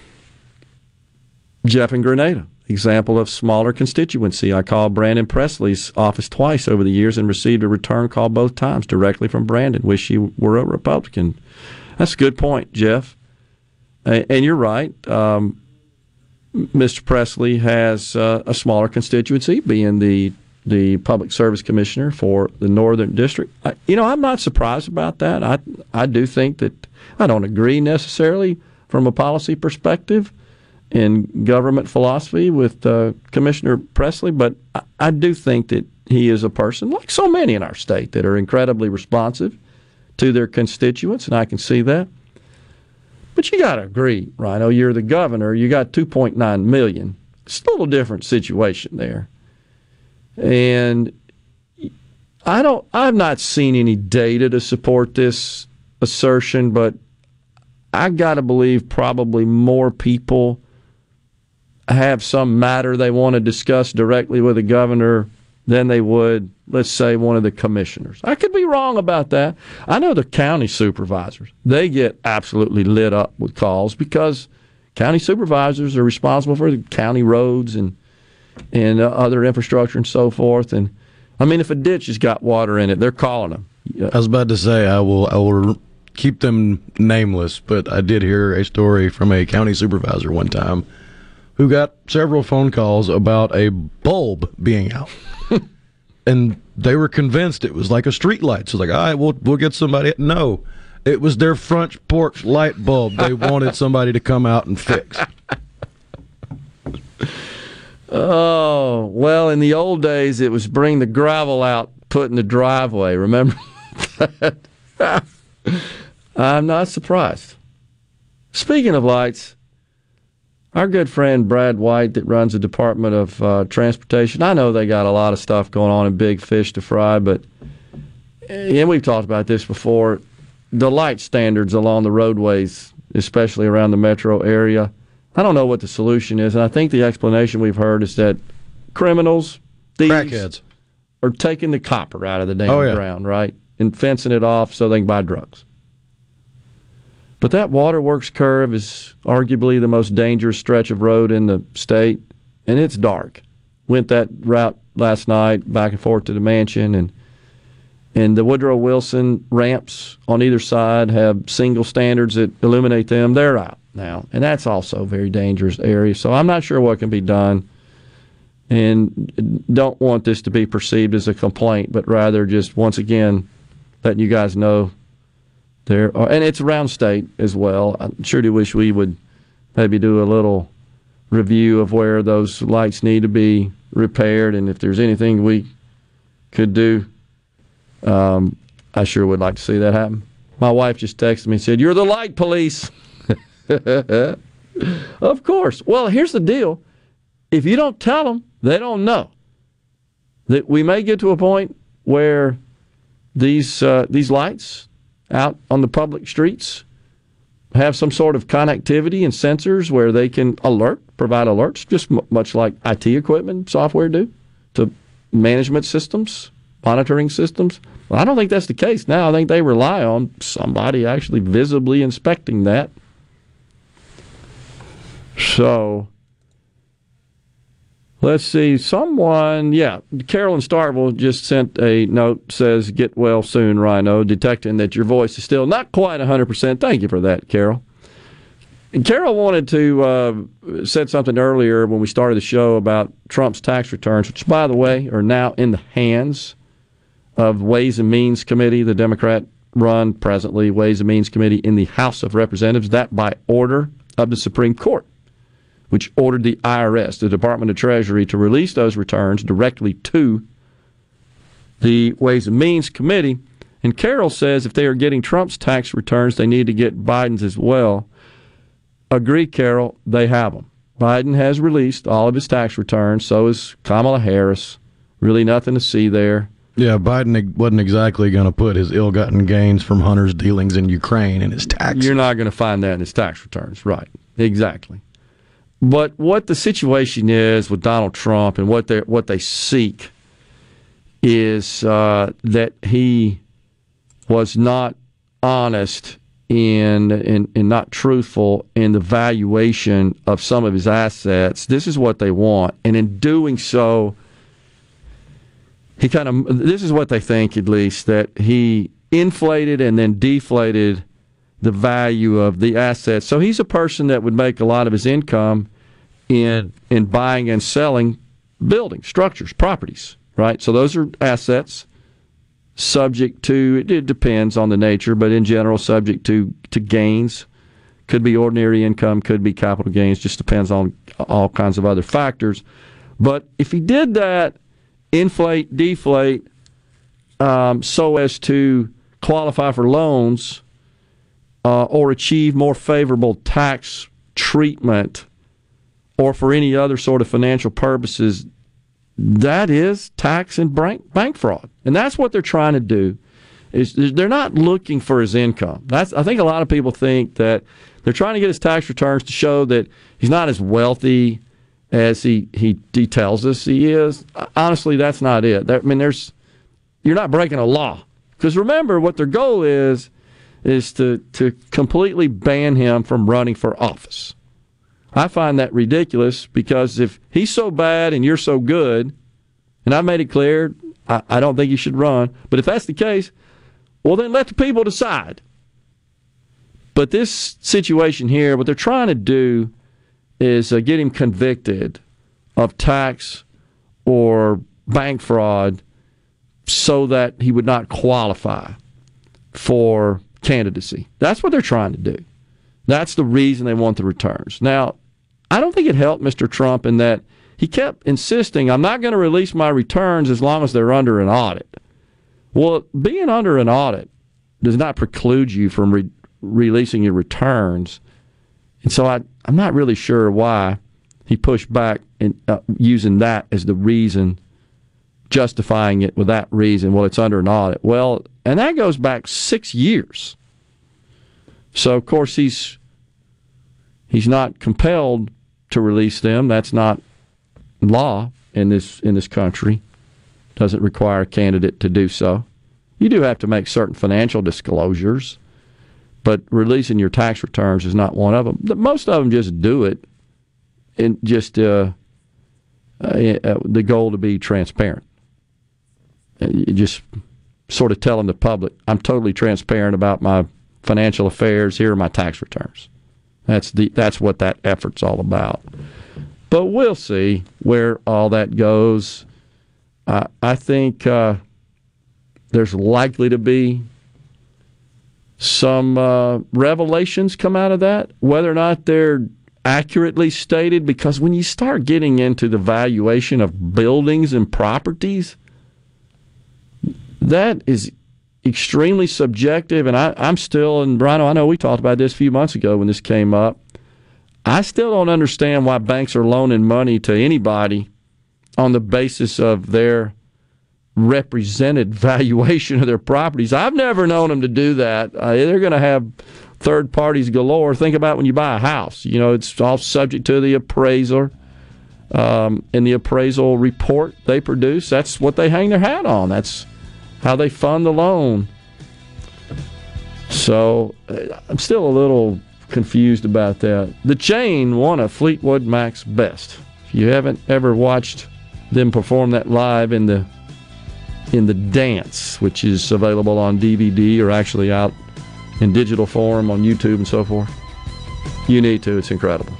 Jeff in Grenada, example of smaller constituency. I called Brandon Presley's office twice over the years and received a return call both times directly from Brandon. Wish he were a Republican. That's a good point, Jeff. And you're right. Um, Mr. Presley has uh, a smaller constituency, being the the public service commissioner for the Northern District. I, you know, I'm not surprised about that. I I do think that I don't agree necessarily from a policy perspective in government philosophy with uh, Commissioner Presley, but I, I do think that he is a person, like so many in our state, that are incredibly responsive to their constituents, and I can see that. But you got to agree, Rhino. You're the governor. You got 2.9 million. It's a little different situation there, and I don't. I've not seen any data to support this assertion, but I got to believe probably more people have some matter they want to discuss directly with the governor than they would, let's say, one of the commissioners. I could be wrong about that. I know the county supervisors, they get absolutely lit up with calls because county supervisors are responsible for the county roads and and uh, other infrastructure and so forth. And I mean, if a ditch has got water in it, they're calling them. I was about to say I will I will keep them nameless, but I did hear a story from a county supervisor one time who got several phone calls about a bulb being out. and they were convinced it was like a street light. So like, all right, we'll we'll get somebody. No, it was their front porch light bulb. They wanted somebody to come out and fix. Oh, well, in the old days, it was bring the gravel out, put in the driveway. Remember that? I'm not surprised. Speaking of lights, our good friend Brad White, that runs the Department of uh, Transportation, I know they got a lot of stuff going on and big fish to fry, but, and we've talked about this before, the light standards along the roadways, especially around the metro area, I don't know what the solution is, and I think the explanation we've heard is that criminals, thieves, Crackheads. are taking the copper out of the damn Oh, yeah. ground, right, and fencing it off so they can buy drugs. But that waterworks curve is arguably the most dangerous stretch of road in the state, and it's dark. Went that route last night, back and forth to the mansion, and and the Woodrow Wilson ramps on either side have single standards that illuminate them. They're out now, and that's also a very dangerous area. So I'm not sure what can be done, and don't want this to be perceived as a complaint, but rather just once again letting you guys know there are, and it's around state as well. I sure do wish we would maybe do a little review of where those lights need to be repaired, and if there's anything we could do. Um, I sure would like to see that happen. My wife just texted me and said, "You're the light police." of course. Well, here's the deal: if you don't tell them, they don't know. That we may get to a point where these uh, these lights out on the public streets have some sort of connectivity and sensors where they can alert, provide alerts, just m- much like IT equipment software do to management systems, monitoring systems. Well, I don't think that's the case now. I think they rely on somebody actually visibly inspecting that. So, let's see. Someone, yeah, Carolyn Starkville just sent a note says, "Get well soon, Rhino." Detecting that your voice is still not quite 100. percent Thank you for that, Carol. And Carol wanted to uh, said something earlier when we started the show about Trump's tax returns, which, by the way, are now in the hands of Ways and Means Committee, the Democrat run presently Ways and Means Committee in the House of Representatives, that by order of the Supreme Court, which ordered the IRS, the Department of Treasury, to release those returns directly to the Ways and Means Committee. And Carol says if they are getting Trump's tax returns, they need to get Biden's as well. Agree, Carol, they have them. Biden has released all of his tax returns, so is Kamala Harris. Really nothing to see there. Yeah, Biden wasn't exactly going to put his ill-gotten gains from Hunter's dealings in Ukraine in his tax. You're not going to find that in his tax returns, right? Exactly. But what the situation is with Donald Trump and what they what they seek is uh, that he was not honest in, in and not truthful in the valuation of some of his assets. This is what they want, and in doing so, he kind of this is what they think at least that he inflated and then deflated the value of the assets. So he's a person that would make a lot of his income in in buying and selling buildings, structures, properties, right? So those are assets subject to it depends on the nature, but in general subject to to gains. Could be ordinary income, could be capital gains, just depends on all kinds of other factors. But if he did that, inflate, deflate, um, so as to qualify for loans uh, or achieve more favorable tax treatment or for any other sort of financial purposes, that is tax and bank, bank fraud. And that's what they're trying to do. Is they're not looking for his income. That's I think a lot of people think that they're trying to get his tax returns to show that he's not as wealthy as he he, tells us he is. Honestly, that's not it. I mean, there's you're not breaking a law because remember what their goal is is to to completely ban him from running for office. I find that ridiculous because if he's so bad and you're so good, and I made it clear I, I don't think you should run. But if that's the case, well then let the people decide. But this situation here, what they're trying to do is uh, get him convicted of tax or bank fraud so that he would not qualify for candidacy. That's what they're trying to do. That's the reason they want the returns. Now, I don't think it helped Mr. Trump in that he kept insisting, I'm not going to release my returns as long as they're under an audit. Well, being under an audit does not preclude you from re- releasing your returns. And so I, I'm not really sure why he pushed back in uh, using that as the reason, justifying it with that reason. Well, it's under an audit. Well, and that goes back six years. So of course he's he's not compelled to release them. That's not law in this in this country. Doesn't require a candidate to do so. You do have to make certain financial disclosures, but releasing your tax returns is not one of them. Most of them just do it, and just uh, uh, the goal to be transparent. Just sort of telling the public, I'm totally transparent about my financial affairs. Here are my tax returns. That's the that's what that effort's all about. But we'll see where all that goes. Uh, I think uh, there's likely to be some uh, revelations come out of that, whether or not they're accurately stated. Because when you start getting into the valuation of buildings and properties, that is extremely subjective. And I, I'm still, and Brian, I know we talked about this a few months ago when this came up. I still don't understand why banks are loaning money to anybody on the basis of their represented valuation of their properties. I've never known them to do that. Uh, they're going to have third parties galore. Think about when you buy a house. You know, it's all subject to the appraiser. Um, and the appraisal report they produce, that's what they hang their hat on. That's how they fund the loan. So uh, I'm still a little confused about that. The chain won a Fleetwood Mac's best. If you haven't ever watched them perform that live in the in the dance, which is available on DVD or actually out in digital form on YouTube and so forth, you need to. It's incredible.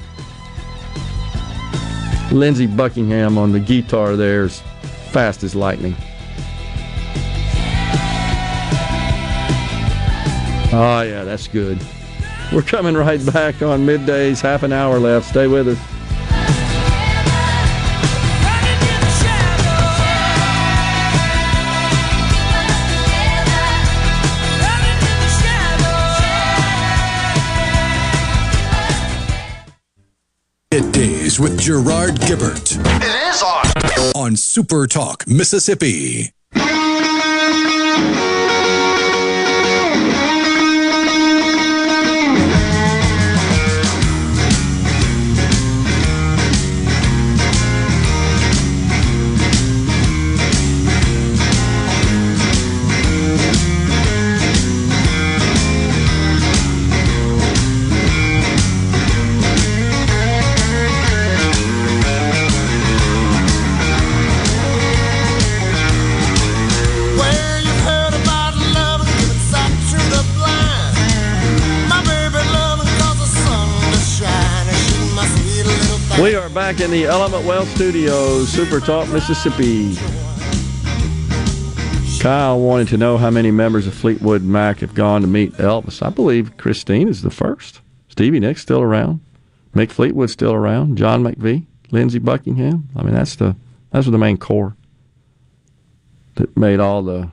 Lindsey Buckingham on the guitar there is fast as lightning. Oh, yeah, that's good. We're coming right back on middays, half an hour left. Stay with us. Middays with Gerard Gibert It is on. on Super Talk, Mississippi. Are back in the Element Wealth Studios, Super Talk, Mississippi. Kyle wanted to know how many members of Fleetwood Mac have gone to meet Elvis. I believe Christine is the first. Stevie Nicks still around. Mick Fleetwood still around. John McVie, Lindsey Buckingham. I mean, that's the that's the main core that made all the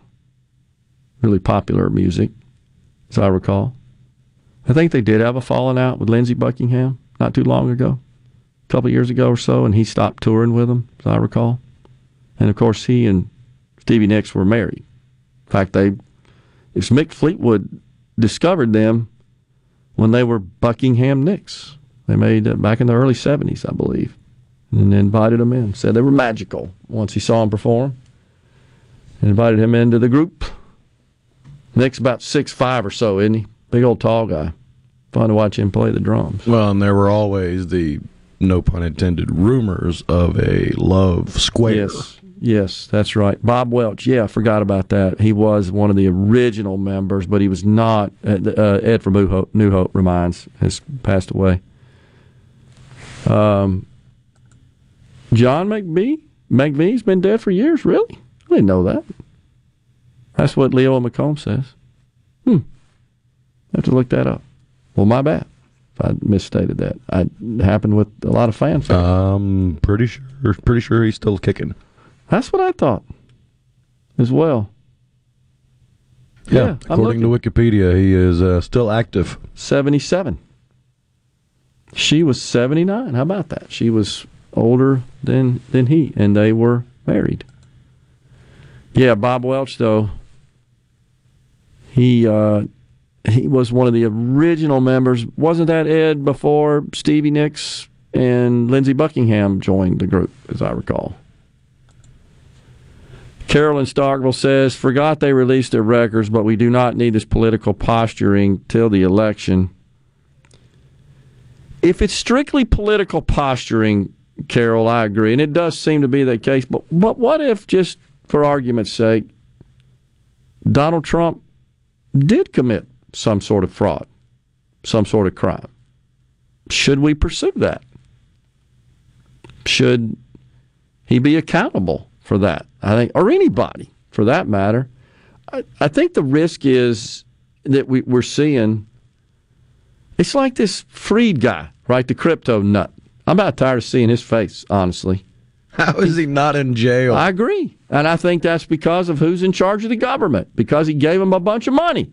really popular music, as I recall. I think they did have a falling out with Lindsey Buckingham not too long ago, a couple years ago or so, and he stopped touring with them, as I recall. And of course, he and Stevie Nicks were married. In fact, they it's Mick Fleetwood discovered them when they were Buckingham Nicks. They made it back in the early '70s, I believe, and invited them in. Said they were magical once he saw them perform. Invited him into the group. Nick's about six five or so, isn't he? Big old tall guy. Fun to watch him play the drums. Well, and there were always the, no pun intended, rumors of a love square. Yes, yes, that's right. Bob Welch. Yeah, I forgot about that. He was one of the original members, but he was not. Uh, uh, Ed from New Hope, New Hope reminds has passed away. Um, John McVie. McVie's been dead for years. Really? I didn't know that. That's what Leo McComb says. Hmm. have to look that up. Well, my bad. I misstated that, I, it happened with a lot of fans. I'm pretty sure. Pretty sure he's still kicking. That's what I thought as well. Yeah, Yeah, according to Wikipedia, he is uh, still active. 77. She was 79. How about that? She was older than than he, and they were married. Yeah, Bob Welch though. He uh, he was one of the original members. Wasn't that Ed before Stevie Nicks and Lindsey Buckingham joined the group, as I recall? Carolyn Starkville says, forgot they released their records, but we do not need this political posturing till the election. If it's strictly political posturing, Carol, I agree, and it does seem to be the case. But but what if, just for argument's sake, Donald Trump did commit some sort of fraud, some sort of crime? Should we pursue that? Should he be accountable for that? I think, or anybody for that matter. I, I think the risk is that we, we're seeing. It's like this Fried guy, right? The crypto nut. I'm about tired of seeing his face, honestly. How is he not in jail? I agree. And I think that's because of who's in charge of the government, because he gave him a bunch of money.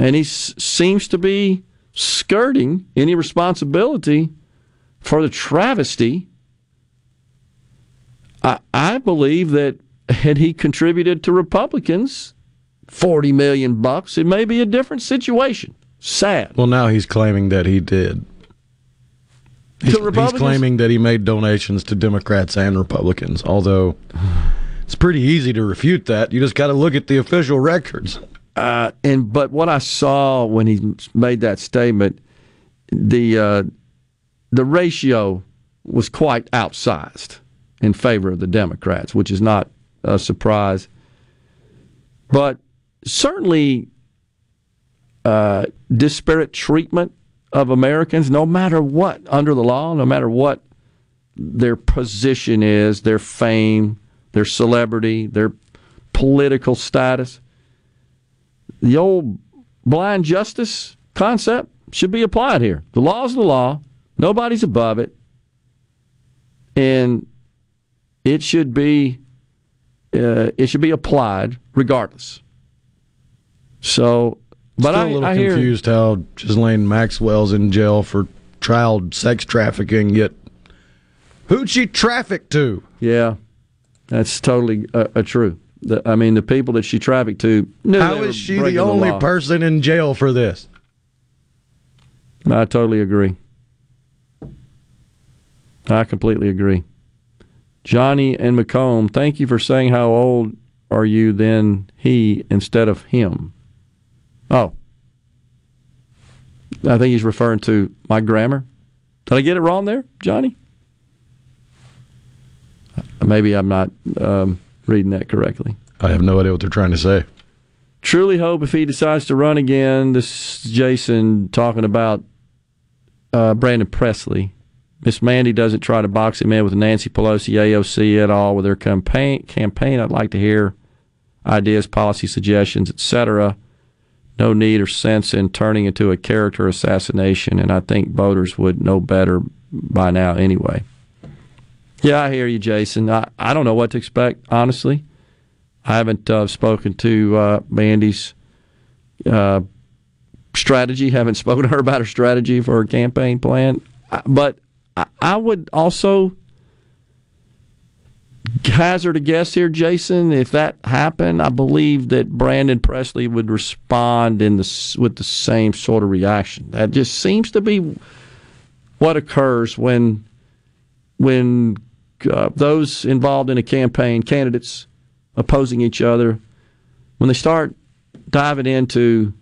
And he s- seems to be skirting any responsibility for the travesty. I, I believe that had he contributed to Republicans 40 million bucks, it may be a different situation. Sad. well, now he's claiming that he did. He's, he's claiming that he made donations to Democrats and Republicans, although it's pretty easy to refute that. You just got to look at the official records. Uh, and but what I saw when he made that statement, the uh, the ratio was quite outsized in favor of the Democrats, which is not a surprise. But certainly, uh, disparate treatment of Americans, no matter what under the law, no matter what their position is, their fame, their celebrity, their political status the old blind justice concept should be applied here. The law is the law. Nobody's above it. And it should be uh, it should be applied regardless. So, but Still I, a little I hear confused how Ghislaine Maxwell's in jail for child sex trafficking, yet who'd she traffic to? yeah, that's totally uh, uh, true. The, I mean, the people that she trafficked to knew How is she the only law. person in jail for this? I totally agree. I completely agree. Johnny and McComb, thank you for saying how old are you then he instead of him. Oh. I think he's referring to my grammar. Did I get it wrong there, Johnny? Maybe I'm not um, reading that correctly. I have no idea what they're trying to say. Truly hope if he decides to run again, this is Jason talking about uh, Brandon Presley. Miss Mandy doesn't try to box him in with Nancy Pelosi, AOC at all with her campaign. Campaign. I'd like to hear ideas, policy suggestions, etc. No need or sense in turning into a character assassination, and I think voters would know better by now anyway. Yeah, I hear you, Jason. I, I don't know what to expect, honestly. I haven't uh, spoken to uh, Mandy's uh, strategy, haven't spoken to her about her strategy for her campaign plan. But I, I would also hazard a guess here, Jason. If that happened, I believe that Brandon Presley would respond in the with the same sort of reaction. That just seems to be what occurs when when uh, those involved in a campaign, candidates opposing each other, when they start diving into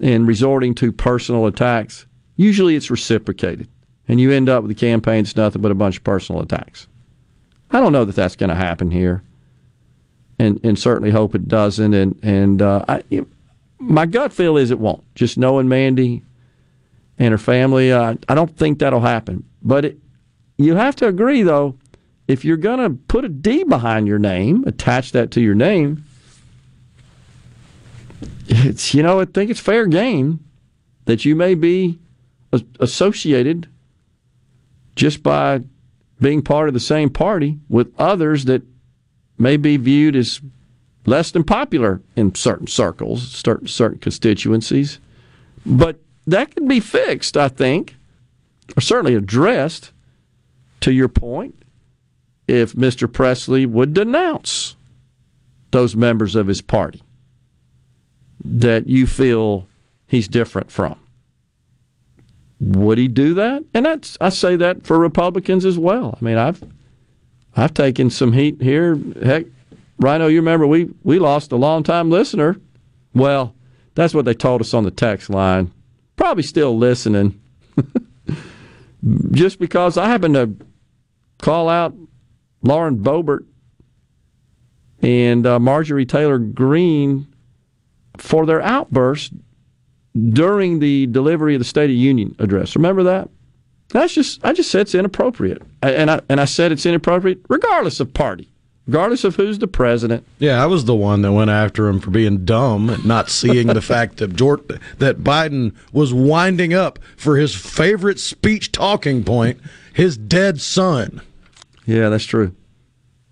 and resorting to personal attacks, usually it's reciprocated, and you end up with a campaign that's nothing but a bunch of personal attacks. I don't know that that's going to happen here, and and certainly hope it doesn't. And and uh, I, my gut feel is it won't. Just knowing Mandy and her family, uh, I don't think that'll happen. But it, you have to agree, though, if you're going to put a D behind your name, attach that to your name, it's you know I think it's fair game that you may be associated just by being part of the same party with others that may be viewed as less than popular in certain circles, certain certain constituencies. But that can be fixed, I think, or certainly addressed. To your point, if Mr. Presley would denounce those members of his party that you feel he's different from. Would he do that? And that's I say that for Republicans as well. I mean, I've I've taken some heat here. Heck, Rhino, you remember we we lost a longtime listener. Well, that's what they told us on the text line. Probably still listening. Just because I happen to call out Lauren Boebert and uh, Marjorie Taylor Greene for their outburst during the delivery of the State of Union address. Remember that? That's just I just said it's inappropriate, and I and I said it's inappropriate regardless of party, regardless of who's the president. Yeah, I was the one that went after him for being dumb and not seeing the fact that that Biden was winding up for his favorite speech talking point, his dead son. Yeah, that's true.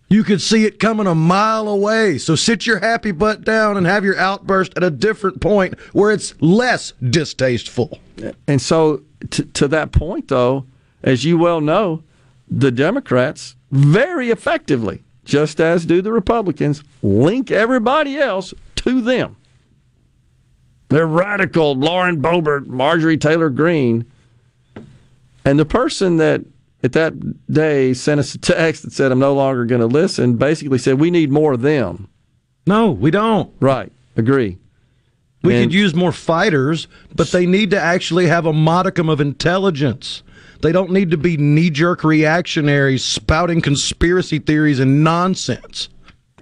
You could see it coming a mile away. So sit your happy butt down and have your outburst at a different point where it's less distasteful. And so, t- to that point, though, as you well know, the Democrats very effectively, just as do the Republicans, link everybody else to them. They're radical, Lauren Boebert, Marjorie Taylor Greene. And the person that at that day sent us a text that said, I'm no longer going to listen, basically said, We need more of them. No, we don't. Right. Agree. We And- could use more fighters, but they need to actually have a modicum of intelligence. They don't need to be knee jerk reactionaries spouting conspiracy theories and nonsense.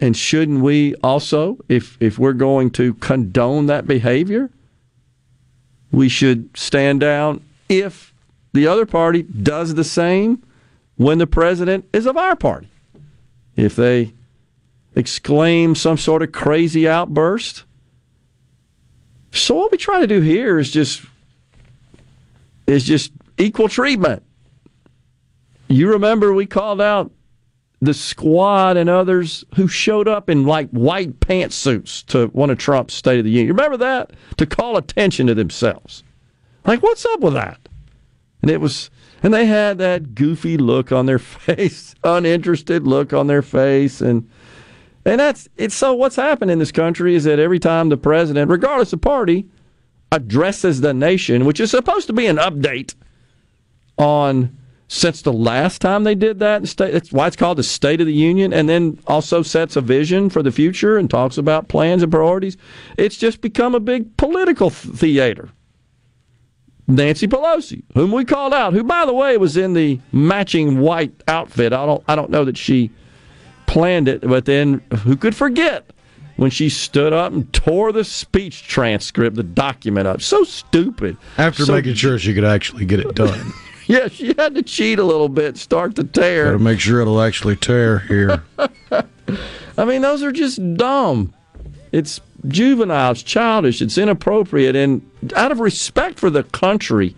And shouldn't we also, if if we're going to condone that behavior, we should stand down if the other party does the same when the president is of our party. If they exclaim some sort of crazy outburst. So what we try to do here is just is just equal treatment. You remember we called out the squad and others who showed up in like white pantsuits to one of Trump's State of the Union. You Remember that? To call attention to themselves. Like, what's up with that? And it was, and they had that goofy look on their face, uninterested look on their face. And, and that's, it's so what's happened in this country is that every time the president, regardless of party, addresses the nation, which is supposed to be an update on since the last time they did that. That's why it's called the State of the Union, and then also sets a vision for the future and talks about plans and priorities. It's just become a big political theater. Nancy Pelosi, whom we called out, who by the way was in the matching white outfit. I don't I don't know that she planned it, but then who could forget when she stood up and tore the speech transcript, the document up. So stupid. After So making sure she could actually get it done. yeah, she had to cheat a little bit, start to tear. Got to make sure it'll actually tear here. I mean, those are just dumb. It's juvenile, it's childish, it's inappropriate, and out of respect for the country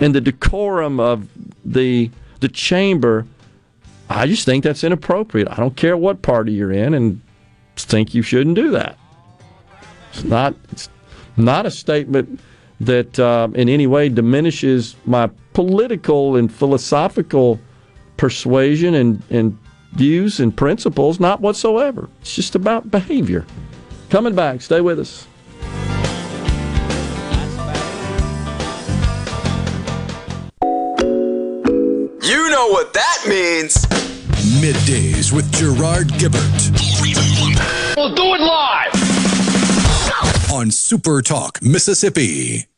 and the decorum of the the chamber, I just think that's inappropriate. I don't care what party you're in, and think you shouldn't do that. It's not. It's not a statement that uh, in any way diminishes my political and philosophical persuasion and, and views and principles. Not whatsoever. It's just about behavior. Coming back. Stay with us. Know what that means. Middays with Gerard Gibert We'll do it live. on Super Talk, Mississippi.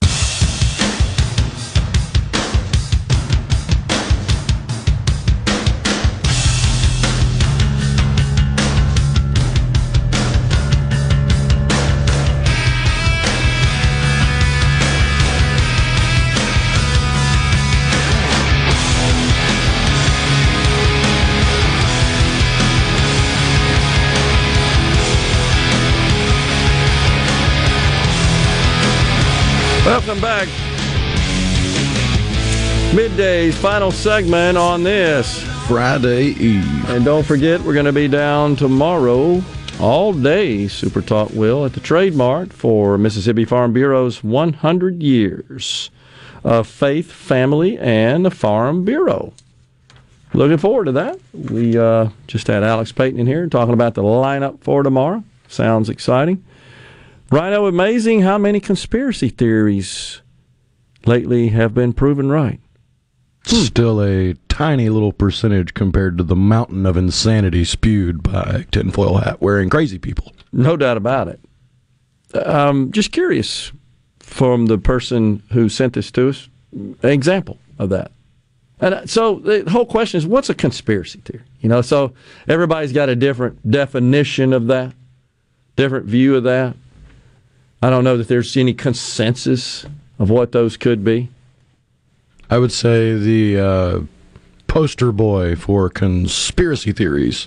Welcome back. Midday's final segment on this. Friday Eve. And don't forget, we're going to be down tomorrow all day, Super Talk will, at the Trade Mart for Mississippi Farm Bureau's 100 years of faith, family, and the Farm Bureau. Looking forward to that. We uh, just had Alex Payton in here talking about the lineup for tomorrow. Sounds exciting. Rhino, amazing how many conspiracy theories lately have been proven right. Still a tiny little percentage compared to the mountain of insanity spewed by tinfoil hat wearing crazy people. No doubt about it. Um, just curious from the person who sent this to us, an example of that. And uh, so the whole question is, what's a conspiracy theory? You know, so everybody's got a different definition of that, different view of that. I don't know that there's any consensus of what those could be. I would say the uh, poster boy for conspiracy theories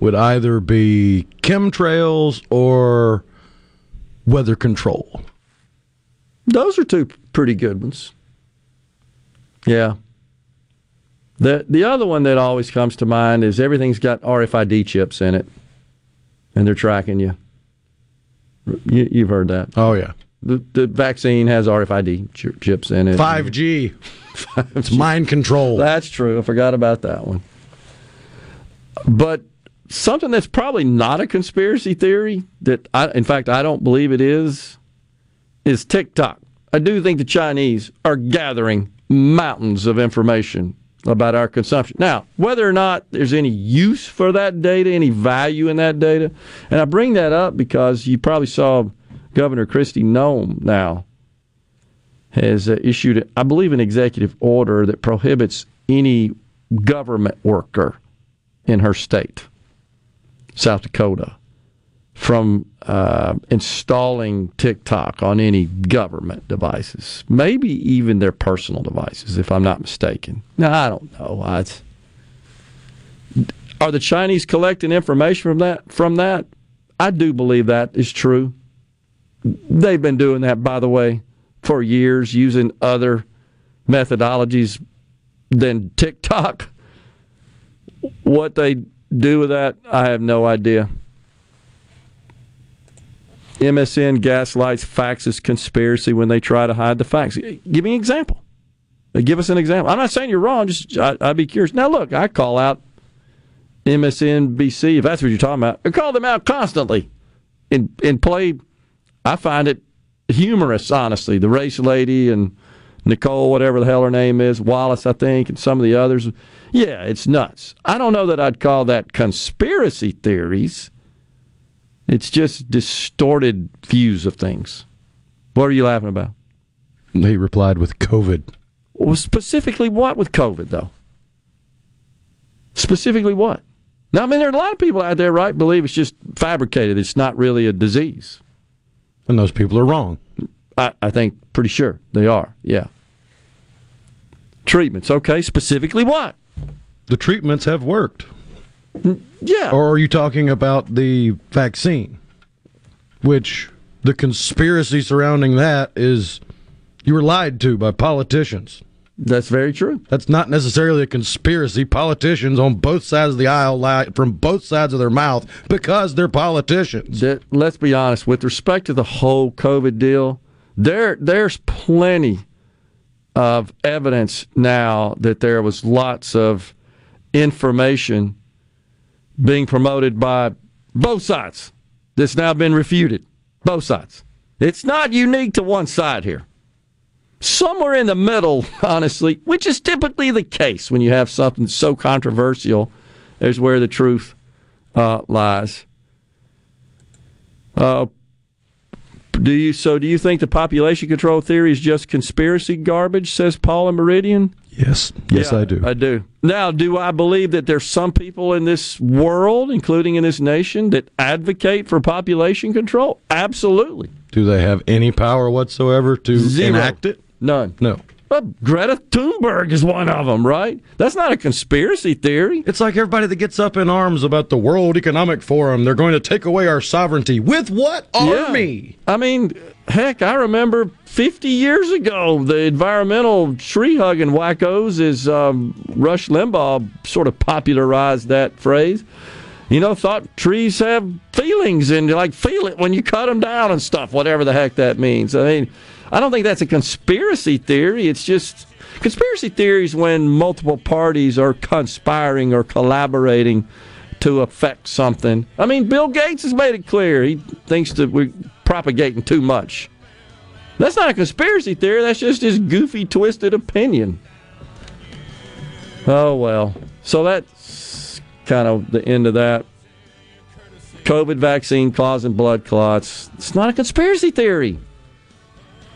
would either be chemtrails or weather control. Those are two pretty good ones. Yeah. The the other one that always comes to mind is everything's got RFID chips in it, and they're tracking you. You you've heard that. Oh, yeah. The, the vaccine has RFID ch- chips in it. 5G. it's mind control. That's true. I forgot about that one. But something that's probably not a conspiracy theory that I, in fact, I don't believe it is, is TikTok. I do think the Chinese are gathering mountains of information about our consumption. Now, whether or not there's any use for that data, any value in that data, and I bring that up because you probably saw Governor Kristi Noem now has uh, issued, I believe, an executive order that prohibits any government worker in her state, South Dakota, from uh, installing TikTok on any government devices, maybe even their personal devices, if I'm not mistaken. Now, I don't know. I, are the Chinese collecting information from that? From that, I do believe that is true. They've been doing that, by the way, for years, using other methodologies than TikTok. What they do with that, I have no idea. MSN gaslights faxes conspiracy when they try to hide the facts. Give me an example. Give us an example. I'm not saying you're wrong. Just I, I'd be curious. Now, look, I call out MSNBC if that's what you're talking about. I call them out constantly, and and play. I find it humorous, honestly. The race lady and Nicole, whatever the hell her name is, Wallace, I think, and some of the others. Yeah, it's nuts. I don't know that I'd call that conspiracy theories. It's just distorted views of things. What are you laughing about? He replied with COVID. Well, specifically what with COVID, though? Specifically what? Now, I mean, there are a lot of people out there, right, believe it's just fabricated. It's not really a disease. And those people are wrong. I, I think pretty sure they are, yeah. treatments. Okay, specifically what? The treatments have worked. Yeah. Or are you talking about the vaccine? Which the conspiracy surrounding that is you were lied to by politicians. That's very true. That's not necessarily a conspiracy. Politicians on both sides of the aisle lie from both sides of their mouth because they're politicians. That, let's be honest. With respect to the whole COVID deal, there there's plenty of evidence now that there was lots of information being promoted by both sides that's now been refuted. Both sides. It's not unique to one side here. Somewhere in the middle, honestly, which is typically the case when you have something so controversial, is where the truth uh, lies. Uh, do you so? Do you think the population control theory is just conspiracy garbage? Says Paul and Meridian. Yes, yes, Yeah, I do. I do. Now, do I believe that there's some people in this world, including in this nation, that advocate for population control? Absolutely. do they have any power whatsoever to Zero. enact it? None. No. Well, Greta Thunberg is one of them, right? That's not a conspiracy theory. It's like everybody that gets up in arms about the World Economic Forum. They're going to take away our sovereignty. With what army? I mean, heck, I remember 50 years ago, the environmental tree hugging wackos, as um, Rush Limbaugh sort of popularized that phrase. You know, thought trees have feelings and like feel it when you cut them down and stuff, whatever the heck that means. I mean, I don't think that's a conspiracy theory. It's just conspiracy theories when multiple parties are conspiring or collaborating to affect something. I mean, Bill Gates has made it clear he thinks that we're propagating too much. That's not a conspiracy theory. That's just his goofy, twisted opinion. Oh well. So that's kind of the end of that. COVID vaccine causing blood clots. It's not a conspiracy theory.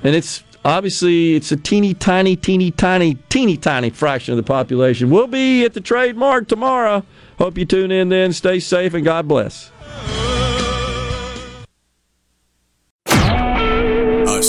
And it's obviously it's a teeny tiny, teeny tiny, teeny tiny fraction of the population. We'll be at the Trade Mart tomorrow. Hope you tune in then. Stay safe and God bless.